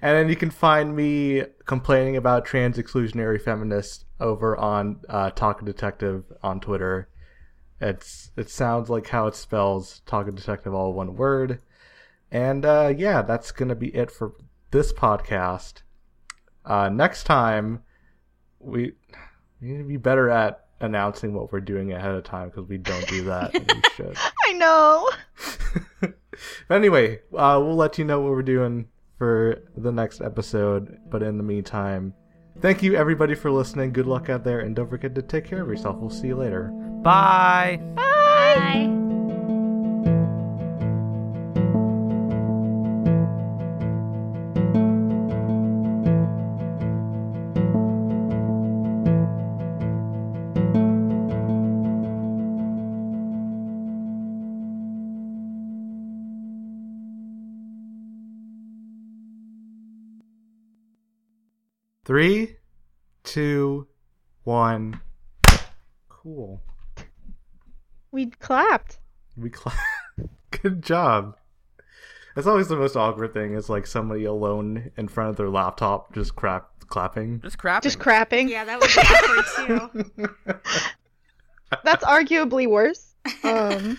then you can find me complaining about trans exclusionary feminists over on uh, Talk Detective on Twitter. It's it sounds like how it spells Talk Detective all one word. And uh, yeah, that's gonna be it for this podcast. Uh, next time, we, we need to be better at announcing what we're doing ahead of time because we don't do that. we should. I know. but anyway, uh, we'll let you know what we're doing for the next episode. But in the meantime, thank you everybody for listening. Good luck out there, and don't forget to take care of yourself. We'll see you later. Bye. Bye. Three, two, one. Cool. We clapped. We clapped. Good job. That's always the most awkward thing. Is like somebody alone in front of their laptop just crap clapping. Just crap. Just crapping. Yeah, that was awkward too. That's arguably worse. Um,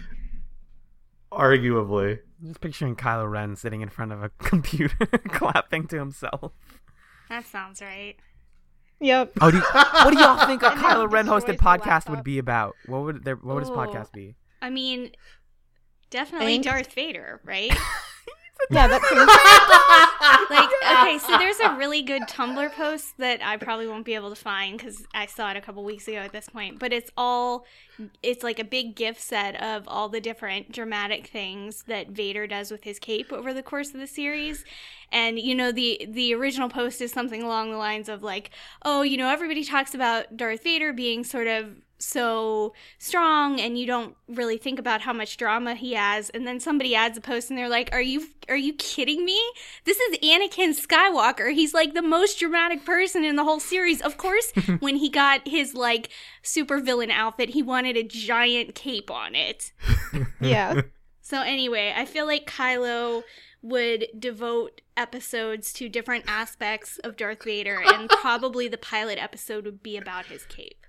Arguably. Just picturing Kylo Ren sitting in front of a computer clapping to himself. That sounds right. yep. Oh, do you, what do y'all think a And now Kylo Ren hosted podcast would be about? What would their what would his Ooh. podcast be? I mean, definitely Angst? Darth Vader, right? Yeah, that. Seems like okay so there's a really good tumblr post that i probably won't be able to find because i saw it a couple weeks ago at this point but it's all it's like a big gift set of all the different dramatic things that vader does with his cape over the course of the series. And you know the the original post is something along the lines of like oh you know everybody talks about darth vader being sort of so strong and you don't really think about how much drama he has. And then somebody adds a post and they're like are you are you kidding me? This is Anakin Skywalker. He's like the most dramatic person in the whole series. Of course when he got his like super villain outfit he wanted a giant cape on it. Yeah. so anyway I feel like Kylo would devote episodes to different aspects of Darth Vader and probably the pilot episode would be about his cape